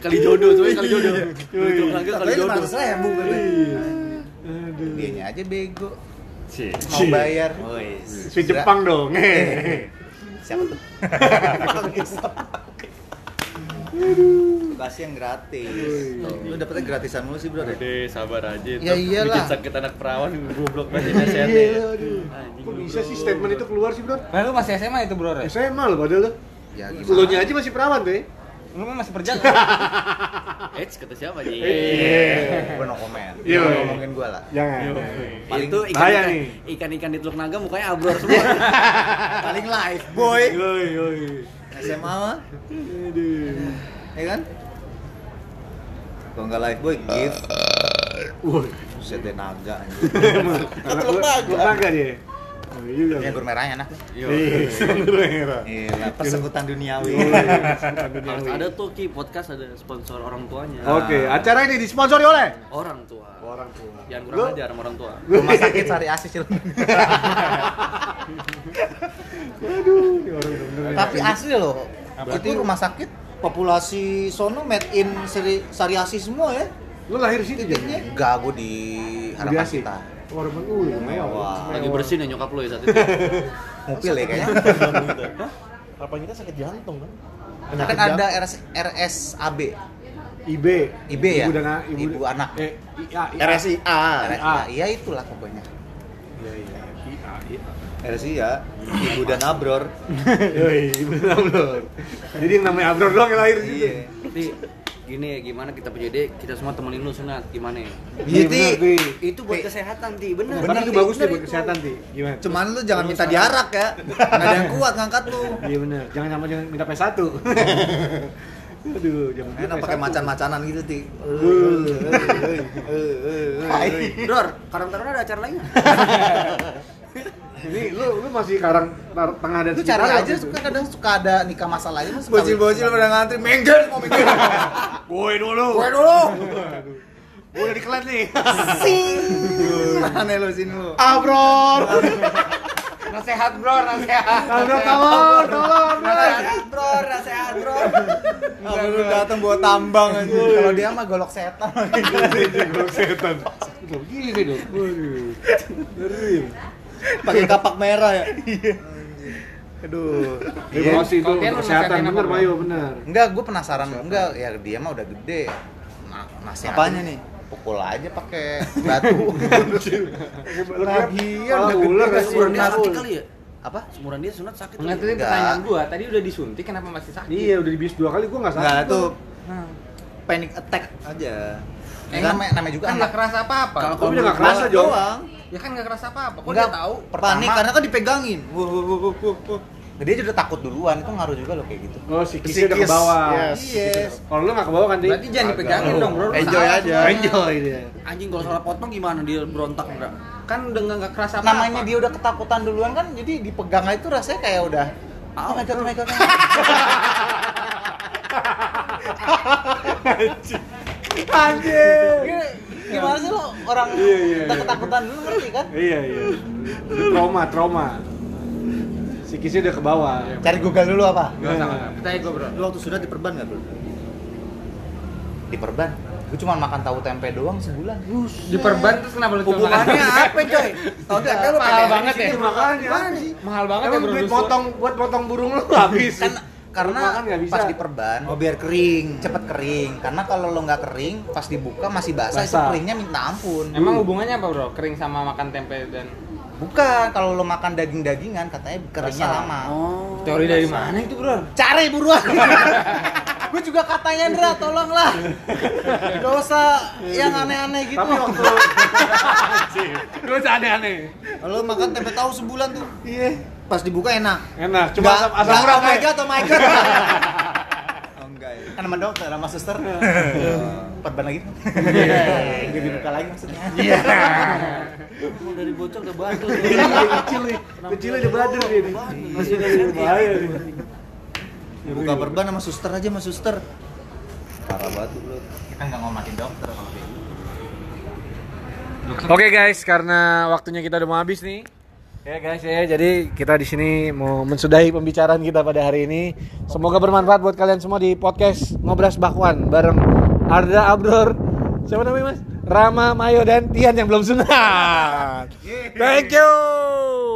Kali jodoh tuh, kali jodoh. Tulung naga kali jodoh. 500 ribu Dianya aja bego. Si. Mau bayar. Si Jepang dong. Siapa tuh? Kasih yang gratis. Lu dapetnya gratisan mulu sih bro deh. Deh, sabar aja. Ya iyalah. Bikin sakit anak perawan goblok banget nasihatnya. Anjing, Kok bisa sih statement itu keluar sih, Bro? Nah lu masih SMA itu bro? SMA lo padahal lo. Ya Lu aja masih perawan tuh ya. Lu mah masih berjalan. Eh, kata siapa aja? Gua no comment. Iya. Ngomongin gua lah. Jangan. Paling itu ikan-ikan ikan-ikan di Teluk Naga mukanya abror semua. Paling live boy. Yoi, yoi. SMA mah. Ya kan? Kalau nggak live boy, gift. Wah, Buset deh naga. anak lu lu naga dia. Oh, iya. Ya gur merahnya nah. Iya, sanggur merah. Gila, persekutan duniawi. Harus ada tuh Ki podcast ada sponsor orang tuanya. Oke, acara ini disponsori oleh Orang tua. orang tua. Jangan kurang ajar sama orang tua. Rumah sakit Sari Asis. Aduh, ini orang bener. Tapi asli loh. Itu rumah sakit Populasi sono made in seri, sariasi semua ya. Lu lahir situ jadi. enggak gua di harapan kita. Harapan uh, mewah. Lagi bersih nih nyokap lu ya saat itu. Ngupil ya kayaknya. Harapan kita sakit jantung kan? Kan ada RS, RSAB. IB. IB ya? Ibu dan a- Ibu anak. Eh, IA, IA. RSIA. RSA. Iya itulah pokoknya. Iya, iya. IA, IA. RSI ya, ibu dan abror. Yoi, ibu dan Abror. Jadi yang namanya Abror doang yang lahir di situ. Iya. Gini ya gimana kita PJD kita semua temenin lu sunat gimana ya? Iya, Ti. Ti. Itu buat kesehatan ti bener. Bener itu Ti, bagus nih bener buat kesehatan, Ti. Gimana? Cuman lu jangan minta diarak ya. Nggak ada yang kuat ngangkat lu. Iya bener, jangan sama jangan minta P1 Aduh, jangan Enak pakai macan-macanan gitu, Ti. Bro, Karang Taruna ada acara lain? Ini lu lu masih karang tengah dan Lu cari sekitar aja apa suka kadang suka ada nikah masal aja mas. Bocil-bocil pada ngantri, mengger mau mengger. Gue dulu. Gue dulu. Gue udah dikelet nih. Aneh lu sini lu. Abror. Nasehat bro, nasehat. Abror tolong, tolong. Bro, nasehat, bro. Apa lu datang bawa tambang aja. Kalau dia mah golok setan. Golok setan. Gini dong. Waduh. Pakai kapak merah ya. Aduh. Iya, sih itu Kalau dia lu kesehatan bener? Mayo bener. Enggak, gue penasaran. Enggak, ya dia mah udah gede. Nah, nasihatin, Apanya nih? Pukul aja pakai batu. Lagian udah ular gede, Semuran dia Sunat. sakit kali ya? Apa? Semuran dia sunat sakit. Enggak kali itu ya? Enggak. pertanyaan gua. Tadi udah disuntik kenapa masih sakit? Iya, udah dibius dua kali gua enggak sakit. Enggak, itu Nah. panic attack aja. Eh, namanya, namanya juga Kan anak. nggak kerasa apa-apa. Kalau Gua udah enggak kerasa, Jo. doang. Ya kan nggak kerasa apa-apa. Kok Enggak dia tahu? Pertama, Panik karena kan dipegangin. Wuh, wuh, wuh, wuh, wuh. dia udah takut duluan itu ngaruh juga loh kayak gitu Oh, si Kisi udah ke bawah. yes. yes Kalau lu nggak ke bawah kan, berarti jangan dipegangin dong bro Enjoy aja. Enjoy dia. anjing kalau salah potong gimana dia berontak bro kan udah nggak nggak kerasa apa namanya dia udah ketakutan duluan kan jadi dipegang aja itu rasanya kayak udah oh my god oh my god my god. Gimana- sih lo orang Iya, iya, udah iya. ketakutan dulu ngerti kan Iya, iya. Udah trauma, trauma. Si Kisi udah ke bawah. cari google dulu apa nggak usah nggak usah. percaya gue bro Lu waktu sudah diperban nggak bro? di perban gue cuma makan tahu tempe doang sebulan di perban terus kenapa lu cuma Hubungannya makan? apa coy? Tahu tempe lu mahal pakai banget ya Iya, makanya. mahal banget ya Emang bro duit potong buat potong burung lu habis. kan karena bisa. pas di perban Oh biar kering. cepet kering karena kalau lo nggak kering pas dibuka masih basah, itu Basah. keringnya minta ampun emang hubungannya apa bro kering sama makan tempe dan bukan kalau lo makan daging dagingan katanya keringnya Basah. lama Oh. teori dari mana itu bro cari buruan gue juga katanya Ndra tolonglah gak usah yang aneh-aneh gitu Tapi waktu Gue aneh-aneh. Lu makan tempe tahu sebulan tuh. Iya. Pas dibuka enak. Enak, cuma asam asam urat. oh my ya. god, oh my god. oh enggak ya. kan sama dokter sama suster perban lagi Gak dibuka lagi maksudnya Iya. Emang dari bocor udah bandel. Kecil nih. Kecilnya udah badan dia nih. Masih masih Bahaya nih. Buka perban sama suster aja sama suster. Parah banget bro. kita nggak ngomatin dokter kalau kayak gitu Oke guys, karena waktunya kita udah mau habis nih. Ya guys ya, jadi kita di sini mau mensudahi pembicaraan kita pada hari ini. Semoga bermanfaat buat kalian semua di podcast Ngobras Bakwan bareng Arda Abror. Siapa namanya Mas? Rama, Mayo dan Tian yang belum sunat. Thank you.